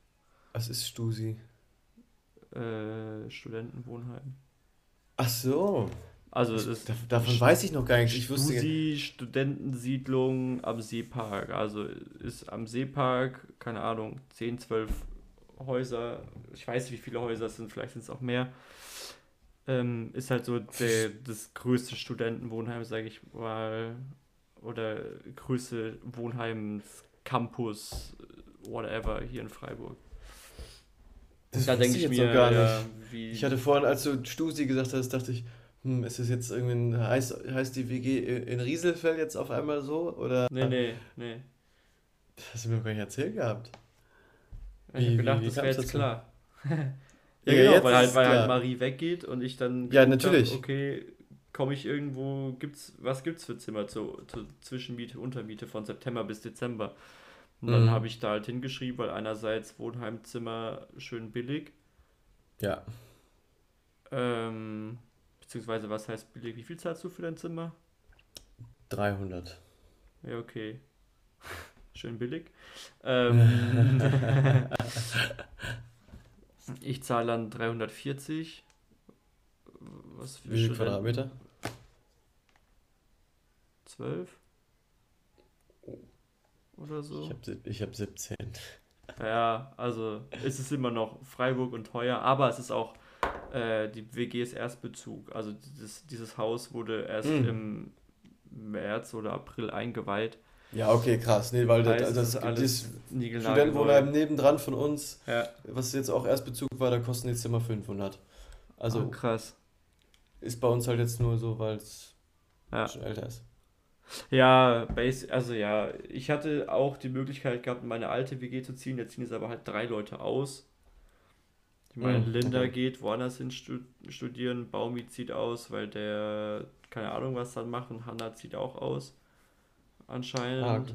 Was ist Stusi? Äh, Studentenwohnheim. Ach so. Also das da, davon weiß ich noch gar nicht. Ich wusste Stusi, Studentensiedlung am Seepark. Also ist am Seepark, keine Ahnung, 10, 12 Häuser. Ich weiß nicht, wie viele Häuser es sind, vielleicht sind es auch mehr. Ähm, ist halt so der, das größte Studentenwohnheim, sage ich mal. Oder größte Wohnheimscampus, whatever, hier in Freiburg. Das da denke ich mir so gar ja, nicht. ich hatte vorhin, als du Stusi gesagt hast, dachte ich, hm, ist es jetzt irgendwie, heißt, heißt die WG in Rieselfeld jetzt auf einmal so? Oder? Nee, nee, nee. Das hast du mir gar nicht erzählt gehabt. Ich habe gedacht, wie, wie das wäre jetzt klar. ja, ja, genau, weil, halt, weil halt Marie weggeht und ich dann. Ja, natürlich. Hab, okay, komme ich irgendwo, gibt's, was gibt's für Zimmer zur, zur Zwischenmiete, Untermiete von September bis Dezember? Und dann mhm. habe ich da halt hingeschrieben, weil einerseits Wohnheimzimmer schön billig. Ja. Ähm, beziehungsweise was heißt billig? Wie viel zahlst du für dein Zimmer? 300. Ja, okay. Schön billig. Ähm, ich zahle dann 340. Was für Wie viele Quadratmeter? 12? Oder so. Ich habe ich hab 17. Ja, also ist es immer noch Freiburg und teuer, aber es ist auch äh, die WG ist Erstbezug. Also dieses, dieses Haus wurde erst mhm. im März oder April eingeweiht. Ja, okay, krass. Nee, weil heißt, das, das, das Studentenwohnheim nebendran von uns, ja. was jetzt auch Erstbezug war, da kosten jetzt immer 500. Also oh, krass. Ist bei uns halt jetzt nur so, weil es ja. schon älter ist. Ja, also ja, ich hatte auch die Möglichkeit gehabt, meine alte WG zu ziehen. Jetzt ziehen es aber halt drei Leute aus. Ich meine, mhm, Linda okay. geht woanders hin studieren, Baumi zieht aus, weil der keine Ahnung was dann macht und Hanna zieht auch aus. Anscheinend. Ah, okay.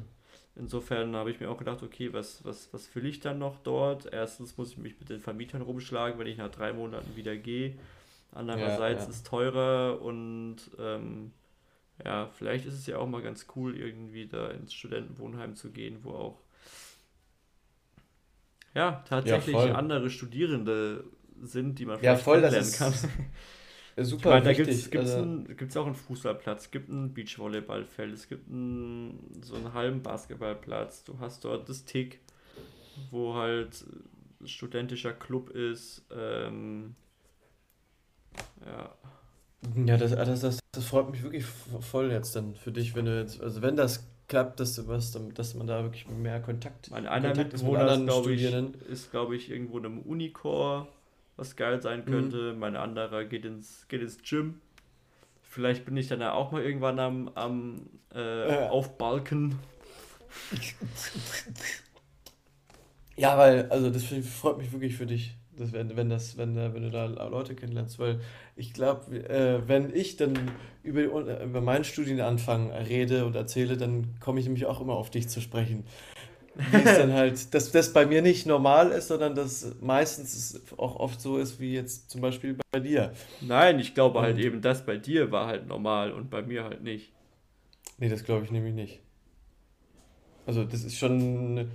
Insofern habe ich mir auch gedacht, okay, was, was, was will ich dann noch dort? Erstens muss ich mich mit den Vermietern rumschlagen, wenn ich nach drei Monaten wieder gehe. Andererseits ja, ja. ist teurer und ähm, ja, vielleicht ist es ja auch mal ganz cool, irgendwie da ins Studentenwohnheim zu gehen, wo auch ja, tatsächlich ja, andere Studierende sind, die man vielleicht ja, voll, kennenlernen kann. super ich meine, da gibt es also, auch einen Fußballplatz, es gibt ein Beachvolleyballfeld, es gibt einen, so einen halben Basketballplatz, du hast dort das Tick, wo halt studentischer Club ist. Ähm, ja. Ja, das, das, das, das freut mich wirklich voll jetzt dann für dich, wenn du jetzt, also wenn das klappt, dass du was, dass man da wirklich mehr Kontakt, mein einer Kontakt ist mit anderen glaube ich, ist, glaube ich, irgendwo in einem Unicore, was geil sein mhm. könnte. Mhm. Mein anderer geht ins, geht ins Gym. Vielleicht bin ich dann ja auch mal irgendwann am, am äh, äh. Aufbalken. Ja, weil, also das freut mich wirklich für dich das, wenn, wenn, das, wenn, wenn du da Leute kennenlernst, weil ich glaube, äh, wenn ich dann über, über meinen Studienanfang rede und erzähle, dann komme ich nämlich auch immer auf dich zu sprechen. Wie es dann halt, dass das bei mir nicht normal ist, sondern dass meistens es auch oft so ist, wie jetzt zum Beispiel bei dir. Nein, ich glaube halt und, halt eben, das bei dir war halt normal und bei mir halt nicht. Nee, das glaube ich nämlich nicht. Also das ist schon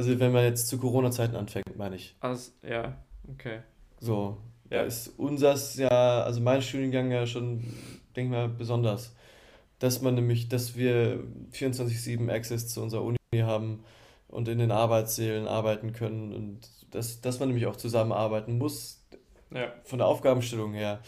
also wenn man jetzt zu Corona-Zeiten anfängt, meine ich. Also, ja, okay. So, ja. ist unseres ja, also mein Studiengang ja schon, denke ich mal, besonders. Dass man nämlich, dass wir 24-7 Access zu unserer Uni haben und in den Arbeitssälen arbeiten können und dass, dass man nämlich auch zusammenarbeiten muss. Ja. Von der Aufgabenstellung her.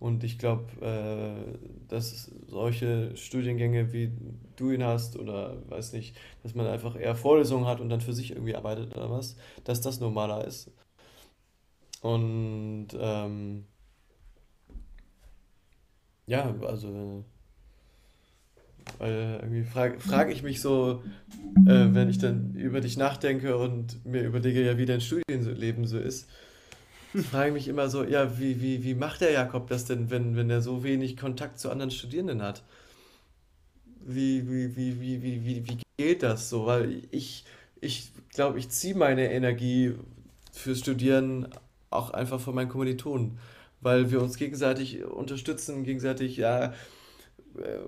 Und ich glaube, äh, dass solche Studiengänge, wie du ihn hast, oder weiß nicht, dass man einfach eher Vorlesungen hat und dann für sich irgendwie arbeitet oder was, dass das normaler ist. Und ähm, ja, also weil irgendwie frage frag ich mich so, äh, wenn ich dann über dich nachdenke und mir überlege, ja, wie dein Studienleben so ist, frage mich immer so, ja, wie, wie, wie macht der Jakob das denn, wenn, wenn er so wenig Kontakt zu anderen Studierenden hat? Wie, wie, wie, wie, wie, wie, wie geht das so? Weil ich, ich glaube, ich ziehe meine Energie fürs Studieren auch einfach von meinen Kommilitonen, weil wir uns gegenseitig unterstützen, gegenseitig, ja, äh,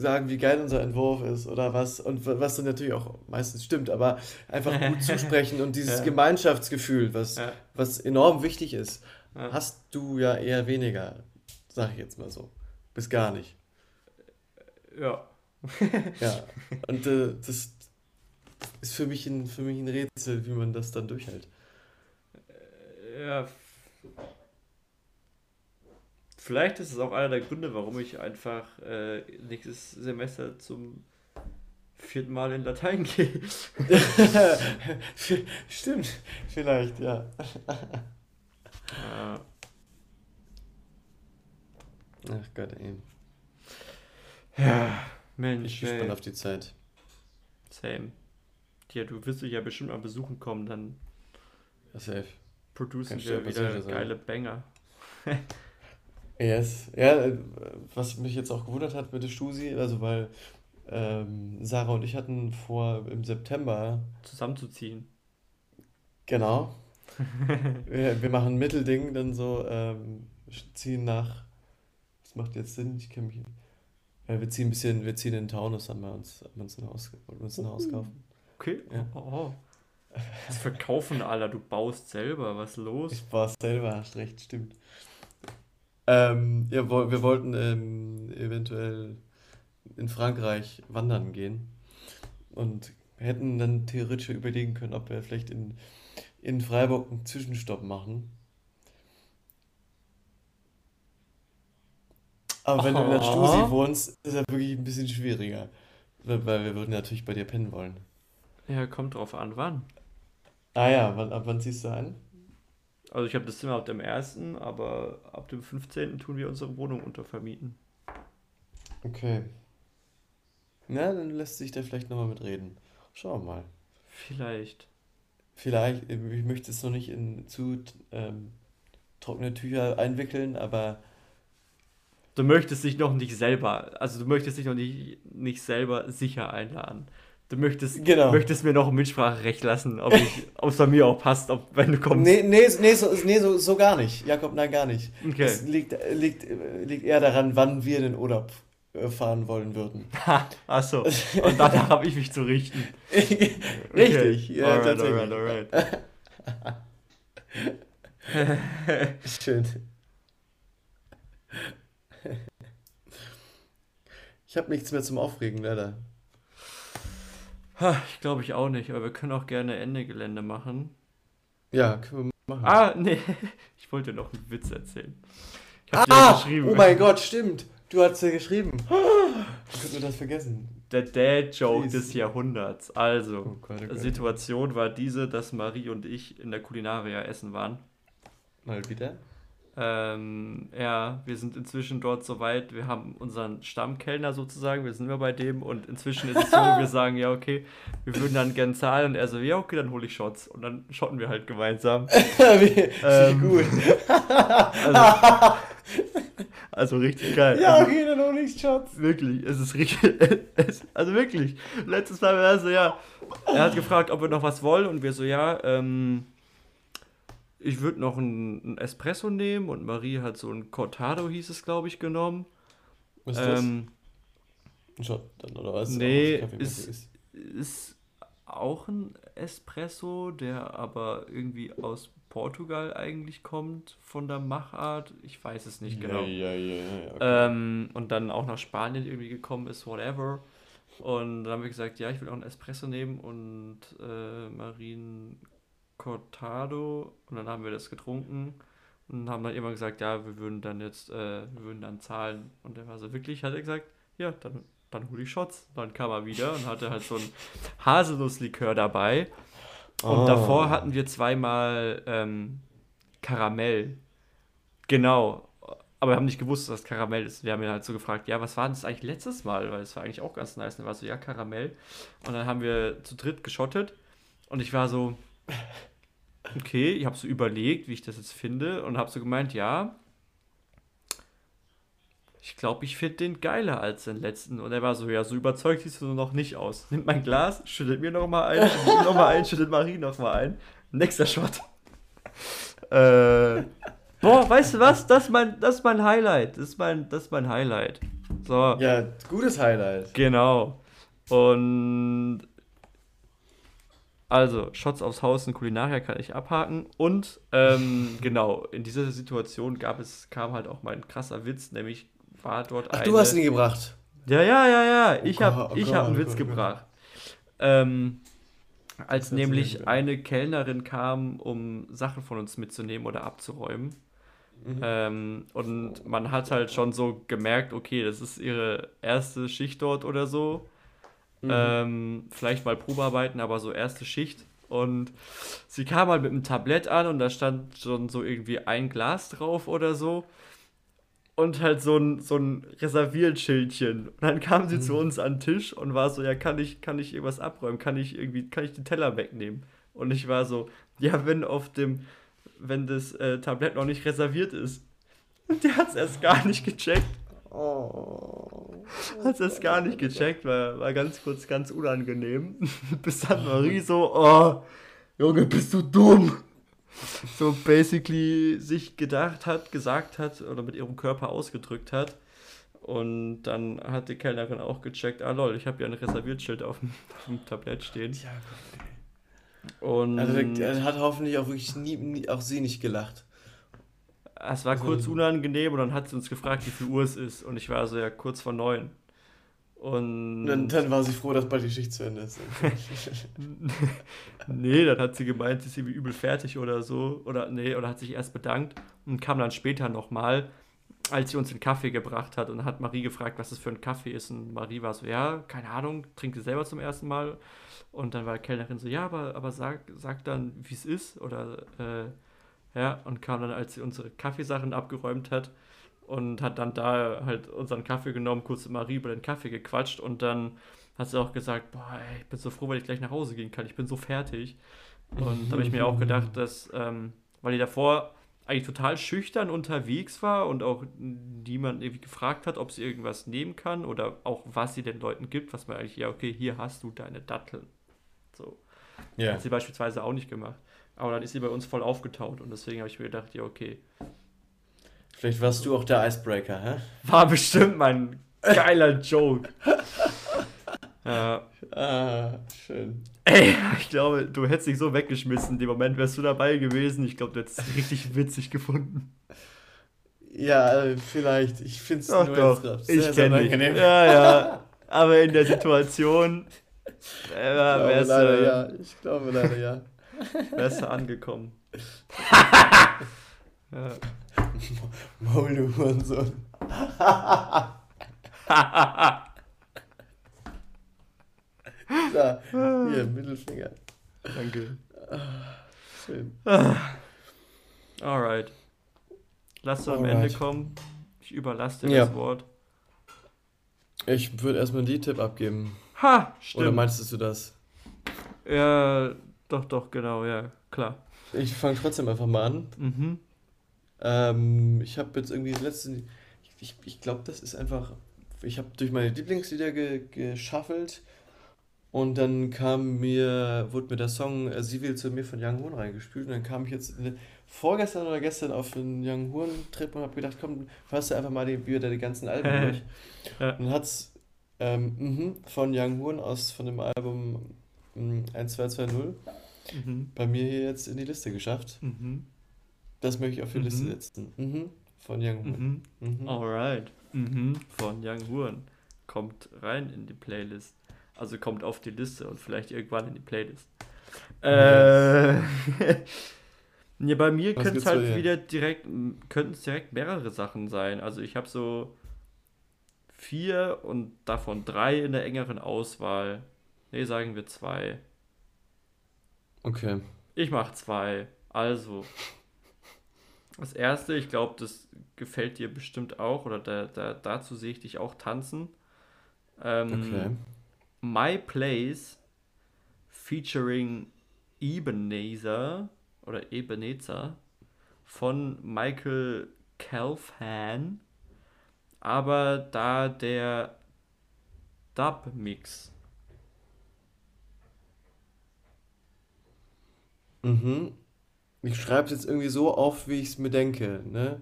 sagen, wie geil unser Entwurf ist oder was. Und was dann natürlich auch meistens stimmt, aber einfach gut zusprechen und dieses ja. Gemeinschaftsgefühl, was, ja. was enorm wichtig ist, ja. hast du ja eher weniger, sag ich jetzt mal so. Bis gar nicht. Ja. ja. Und äh, das ist für mich, ein, für mich ein Rätsel, wie man das dann durchhält. Ja, Vielleicht ist es auch einer der Gründe, warum ich einfach äh, nächstes Semester zum vierten Mal in Latein gehe. Stimmt, vielleicht, ja. Ach Gott, ey. Ja, Mensch. Ich bin gespannt auf die Zeit. Same. Ja, du wirst dich ja bestimmt mal besuchen kommen, dann. Ja, safe. Producen wir wieder geile Banger. Yes. Ja, was mich jetzt auch gewundert hat mit der Stusi, also weil ähm, Sarah und ich hatten vor im September zusammenzuziehen. Genau. wir, wir machen ein Mittelding, dann so ähm, ziehen nach. Das macht jetzt Sinn, ich kenne mich. Ja, wir ziehen ein bisschen, wir ziehen in den Taunus, haben wir uns, haben uns ein Haus, uns ein Haus kaufen. Okay. Ja. Oh, oh. Das verkaufen alle, du baust selber, was ist los? Ich baue selber, hast recht, stimmt. Ähm, ja, wir wollten ähm, eventuell in Frankreich wandern gehen und hätten dann theoretisch überlegen können, ob wir vielleicht in, in Freiburg einen Zwischenstopp machen. Aber wenn du in der Stusi wohnst, ist das wirklich ein bisschen schwieriger. Weil, weil wir würden natürlich bei dir pennen wollen. Ja, kommt drauf an, wann. Ah ja, wann, ab wann ziehst du ein? Also ich habe das Zimmer ab dem 1., aber ab dem 15. tun wir unsere Wohnung untervermieten. Okay. Na, dann lässt sich da vielleicht nochmal mitreden. Schauen wir mal. Vielleicht. Vielleicht, ich möchte es noch nicht in zu ähm, trockene Tücher einwickeln, aber. Du möchtest dich noch nicht selber, also du möchtest dich noch nicht, nicht selber sicher einladen. Du möchtest, genau. möchtest mir noch Mitspracherecht lassen, ob es bei mir auch passt, ob, wenn du kommst. Nee, nee, nee, so, nee so, so gar nicht. Jakob, nein, gar nicht. Okay. Es liegt, liegt, liegt eher daran, wann wir den Urlaub äh, fahren wollen würden. Achso, und danach habe ich mich zu richten. Richtig, okay. ja, alright, tatsächlich. Alright, alright. Schön. Ich habe nichts mehr zum Aufregen, leider. Ich glaube ich auch nicht, aber wir können auch gerne Ende Gelände machen. Ja, können wir machen. Ah, nee, ich wollte noch einen Witz erzählen. Ich ah, ja geschrieben. oh mein Gott, stimmt. Du hast ja geschrieben. Ich könnte das vergessen. Der Dad-Joke des Jahrhunderts. Also, oh Gott, oh Gott. Situation war diese, dass Marie und ich in der Kulinaria essen waren. Mal wieder? Ähm, ja, wir sind inzwischen dort soweit. Wir haben unseren Stammkellner sozusagen, wir sind immer bei dem und inzwischen ist es so, wir sagen, ja, okay, wir würden dann gern zahlen und er so, ja, okay, dann hole ich Shots und dann schotten wir halt gemeinsam. wie, ähm, gut. Also, also, richtig geil. Ja, also, okay, dann hole ich Shots. Wirklich, es ist richtig, es, also wirklich. Letztes Mal war er so, ja, er hat gefragt, ob wir noch was wollen und wir so, ja, ähm, ich würde noch einen, Espresso nehmen und Marie hat so ein Cortado, hieß es, glaube ich, genommen. Was ist ähm, das? Shot dann, oder was? Nee, ist, ist, ist auch ein Espresso, der aber irgendwie aus Portugal eigentlich kommt, von der Machart. Ich weiß es nicht genau. Ja, ja, ja, okay. ähm, und dann auch nach Spanien irgendwie gekommen ist, whatever. Und dann haben wir gesagt, ja, ich will auch einen Espresso nehmen und äh, Marien Cortado und dann haben wir das getrunken und haben dann immer gesagt, ja, wir würden dann jetzt, äh, wir würden dann zahlen. Und er war so wirklich, hat er gesagt, ja, dann, dann hol ich Shots. Dann kam er wieder und hatte halt so ein Haselnusslikör dabei. Und oh. davor hatten wir zweimal ähm, Karamell. Genau. Aber wir haben nicht gewusst, dass das Karamell ist. Wir haben ihn halt so gefragt, ja, was war das eigentlich letztes Mal? Weil es war eigentlich auch ganz nice. Und er war so, ja, Karamell. Und dann haben wir zu dritt geschottet. Und ich war so, okay, ich habe so überlegt, wie ich das jetzt finde und habe so gemeint, ja, ich glaube, ich finde den geiler als den letzten. Und er war so, ja, so überzeugt siehst du noch nicht aus. Nimmt mein Glas, schüttet mir nochmal ein, schüttet nochmal ein, schüttet Marie nochmal ein. Nächster Shot. äh, boah, weißt du was? Das ist, mein, das ist mein Highlight. Das ist mein, das ist mein Highlight. So. Ja, gutes Highlight. Genau. Und also, Shots aufs Haus und Kulinaria kann ich abhaken. Und ähm, genau, in dieser Situation gab es, kam halt auch mein krasser Witz, nämlich war dort Ach, eine... du hast ihn gebracht. Ja, ja, ja, ja. Oh ich habe oh hab einen oh Witz Gott, gebracht. Ähm, als nämlich eine Kellnerin kam, um Sachen von uns mitzunehmen oder abzuräumen. Mhm. Ähm, und man hat halt schon so gemerkt, okay, das ist ihre erste Schicht dort oder so. Mhm. Ähm, vielleicht mal Probearbeiten, aber so erste Schicht. Und sie kam halt mit einem Tablett an und da stand schon so irgendwie ein Glas drauf oder so. Und halt so ein, so ein Reservierschildchen. Und dann kam sie mhm. zu uns an den Tisch und war so, ja, kann ich, kann ich irgendwas abräumen? Kann ich irgendwie, kann ich den Teller wegnehmen? Und ich war so, ja, wenn auf dem, wenn das äh, Tablett noch nicht reserviert ist. Und der hat es erst gar nicht gecheckt. Oh. Hat es gar nicht gecheckt, war, war ganz kurz ganz unangenehm. Bis dann Marie so, oh, Junge, bist du dumm. So basically sich gedacht hat, gesagt hat oder mit ihrem Körper ausgedrückt hat. Und dann hat die Kellnerin auch gecheckt, ah lol, ich habe ja ein Reserviertschild auf dem, auf dem Tablett stehen. Ja, und also er hat hoffentlich auch wirklich nie, nie, auch sie nicht gelacht. Es war also, kurz unangenehm und dann hat sie uns gefragt, wie viel Uhr es ist. Und ich war so ja kurz vor neun. Und dann, dann war sie froh, dass bald die Schicht zu Ende ist. nee, dann hat sie gemeint, sie ist irgendwie übel fertig oder so. Oder nee, oder hat sich erst bedankt und kam dann später nochmal, als sie uns den Kaffee gebracht hat. Und hat Marie gefragt, was das für ein Kaffee ist. Und Marie war so, ja, keine Ahnung, trinkt sie selber zum ersten Mal. Und dann war die Kellnerin so, ja, aber, aber sag, sag dann, wie es ist. Oder, äh, ja, und kam dann, als sie unsere Kaffeesachen abgeräumt hat und hat dann da halt unseren Kaffee genommen, kurz mit Marie über den Kaffee gequatscht und dann hat sie auch gesagt, boah, ey, ich bin so froh, weil ich gleich nach Hause gehen kann, ich bin so fertig. Und da habe ich mir auch gedacht, dass, ähm, weil die davor eigentlich total schüchtern unterwegs war und auch niemand irgendwie gefragt hat, ob sie irgendwas nehmen kann oder auch was sie den Leuten gibt, was man eigentlich, ja, okay, hier hast du deine Datteln. So. Yeah. Hat sie beispielsweise auch nicht gemacht. Aber dann ist sie bei uns voll aufgetaut und deswegen habe ich mir gedacht, ja, okay. Vielleicht warst du auch der Icebreaker, hä? War bestimmt mein geiler Joke. ja. Ah, schön. Ey, ich glaube, du hättest dich so weggeschmissen. In dem Moment wärst du dabei gewesen. Ich glaube, du hättest es richtig witzig gefunden. Ja, vielleicht. Ich finde es nur doch. Ich kenne dich. Ja, ja. Aber in der Situation äh, wärst du. Ja. Ich glaube leider ja. Du angekommen. ja. Maul, du Hurensohn. da, hier, Mittelfinger. Danke. Schön. Alright. Lass du am Ende kommen. Ich überlasse dir ja. das Wort. Ich würde erstmal einen Liedtipp abgeben. Ha, stimmt. Oder meinst du das? Ja, doch, doch, genau, ja, klar. Ich fange trotzdem einfach mal an. Mhm. Ähm, ich habe jetzt irgendwie letzten. Ich, ich, ich glaube, das ist einfach. Ich habe durch meine Lieblingslieder ge, geschaffelt und dann kam mir, wurde mir der Song Sie will zu mir von Young Horn reingespült und dann kam ich jetzt vorgestern oder gestern auf einen Young Horn Trip und habe gedacht, komm, hörst du einfach mal die, wieder die ganzen Alben durch. ja. Und hat's ähm, mh, von Young Horn aus von dem Album 1220 mhm. bei mir hier jetzt in die Liste geschafft. Mhm. Das möchte ich auf die mhm. Liste setzen. Mhm. Von Young Huren. Mhm. mhm. Alright. Mhm. Von Young Huren. Kommt rein in die Playlist. Also kommt auf die Liste und vielleicht irgendwann in die Playlist. Äh, ja, bei mir könnte es halt wieder direkt, könnten es direkt mehrere Sachen sein. Also ich habe so vier und davon drei in der engeren Auswahl. Ne, sagen wir zwei. Okay. Ich mache zwei. Also, das erste, ich glaube, das gefällt dir bestimmt auch, oder da, da, dazu sehe ich dich auch tanzen. Ähm, okay. My Place featuring Ebenezer oder Ebenezer von Michael Calfan, aber da der Dub-Mix. Mhm. Ich schreibe es jetzt irgendwie so auf, wie ich es mir denke, ne?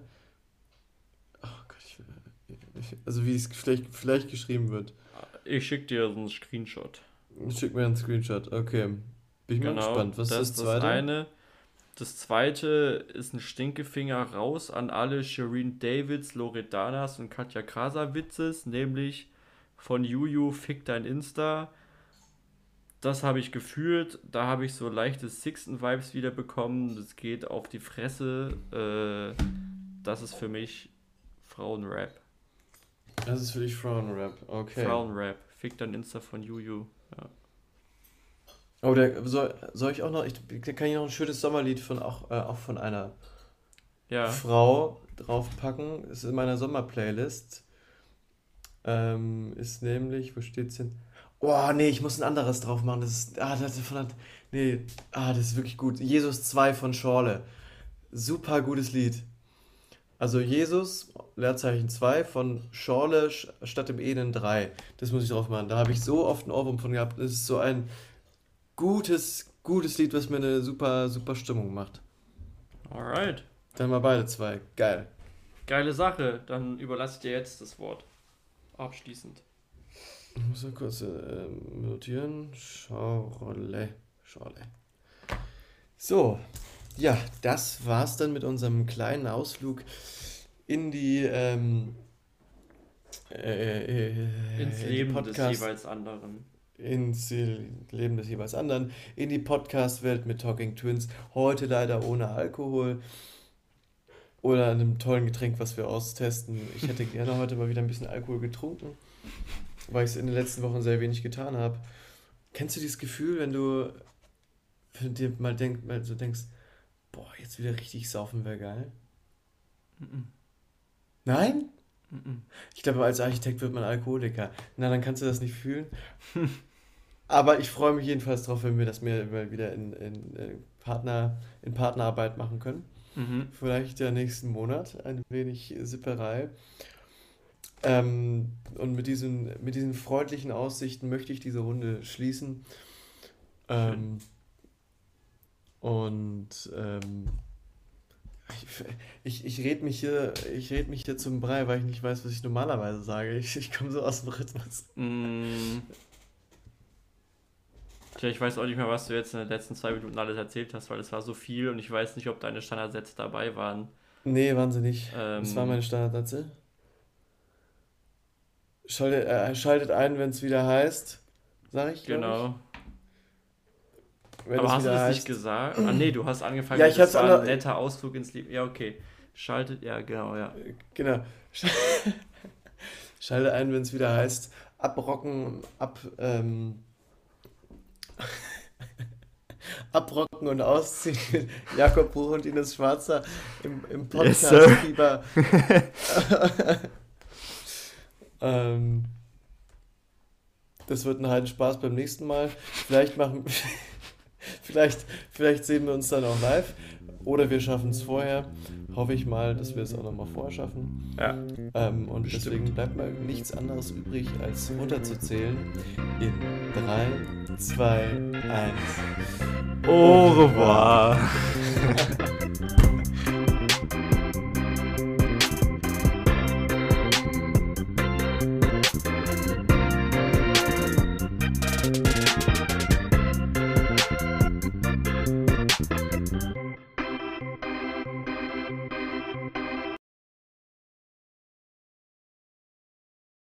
Oh Gott, ich, ich, also wie es vielleicht, vielleicht geschrieben wird. Ich schicke dir so einen Screenshot. Schick mir einen Screenshot, okay. Bin ich genau, mal gespannt. Was das ist das zweite? Das eine. Das zweite ist ein Stinkefinger raus an alle Shireen Davids, Loredanas und Katja Krasawitzes, nämlich von Juju Fick dein Insta das habe ich gefühlt. Da habe ich so leichte Sixten-Vibes wieder bekommen. Das geht auf die Fresse. Äh, das ist für mich Frauenrap. Das ist für dich Frauenrap, okay. Frauenrap. Fick dein Insta von Juju. Ja. Oh, der, soll, soll ich auch noch, ich kann hier noch ein schönes Sommerlied von auch, äh, auch von einer ja. Frau draufpacken. Ist in meiner Sommerplaylist. Ähm, ist nämlich, wo steht's denn? Oh, nee, ich muss ein anderes drauf machen. Das ist, ah, das ist von, nee, ah, das ist wirklich gut. Jesus 2 von Schorle. Super gutes Lied. Also Jesus, Leerzeichen 2 von Schorle statt im Eden 3. Das muss ich drauf machen. Da habe ich so oft einen Ohrwurm von gehabt. Das ist so ein gutes, gutes Lied, was mir eine super, super Stimmung macht. Alright. Dann mal beide zwei. Geil. Geile Sache. Dann überlasse ich dir jetzt das Wort. Abschließend. Ich muss mal kurz äh, notieren. Schorle. Schorle. So, ja, das war's dann mit unserem kleinen Ausflug in die ähm, äh, äh, ins Leben Podcast, des jeweils anderen. Ins Leben des jeweils anderen, in die Podcast-Welt mit Talking Twins. Heute leider ohne Alkohol oder einem tollen Getränk, was wir austesten. Ich hätte gerne heute mal wieder ein bisschen Alkohol getrunken, weil ich es in den letzten Wochen sehr wenig getan habe. Kennst du dieses Gefühl, wenn du, wenn du dir mal, denk, mal so denkst, boah, jetzt wieder richtig saufen wäre geil? Mm -mm. Nein? Ich glaube, als Architekt wird man Alkoholiker. Na, dann kannst du das nicht fühlen. Aber ich freue mich jedenfalls darauf, wenn wir das mehr wieder in, in, äh, Partner, in Partnerarbeit machen können. Mhm. Vielleicht ja nächsten Monat ein wenig Sipperei. Ähm, und mit diesen, mit diesen freundlichen Aussichten möchte ich diese Runde schließen. Ähm, und ähm, ich, ich, rede mich, hier, red mich hier zum Brei, weil ich nicht weiß, was ich normalerweise sage. Ich, ich komme so aus dem Rhythmus. Mm. Tja, ich weiß auch nicht mehr, was du jetzt in den letzten zwei Minuten alles erzählt hast, weil es war so viel und ich weiß nicht, ob deine Standardsätze dabei waren. Nee, waren sie nicht. Ähm, das waren meine Standardsätze. Schaltet, äh, schaltet ein, wenn es wieder heißt, sag ich. Genau. Ich. Wenn Aber hast du das heißt. nicht gesagt? Ah, nee, du hast angefangen, ja, ich das war ein netter Ausflug ins Leben. Ja, okay. Schaltet, ja, genau, ja. Genau. Schalte ein, wenn es wieder heißt, abrocken, ab, ähm, abrocken und ausziehen mit Jakob Buch und Ines Schwarzer im, im Podcast-Fieber. Yes, ähm, das wird ein heiden Spaß beim nächsten Mal. Vielleicht machen vielleicht, vielleicht sehen wir uns dann auch live. Oder wir schaffen es vorher. Hoffe ich mal, dass wir es auch nochmal vorher schaffen. Ja. Ähm, und Bestimmt. deswegen bleibt mal nichts anderes übrig, als runterzuzählen. In 3, 2, 1. Au revoir.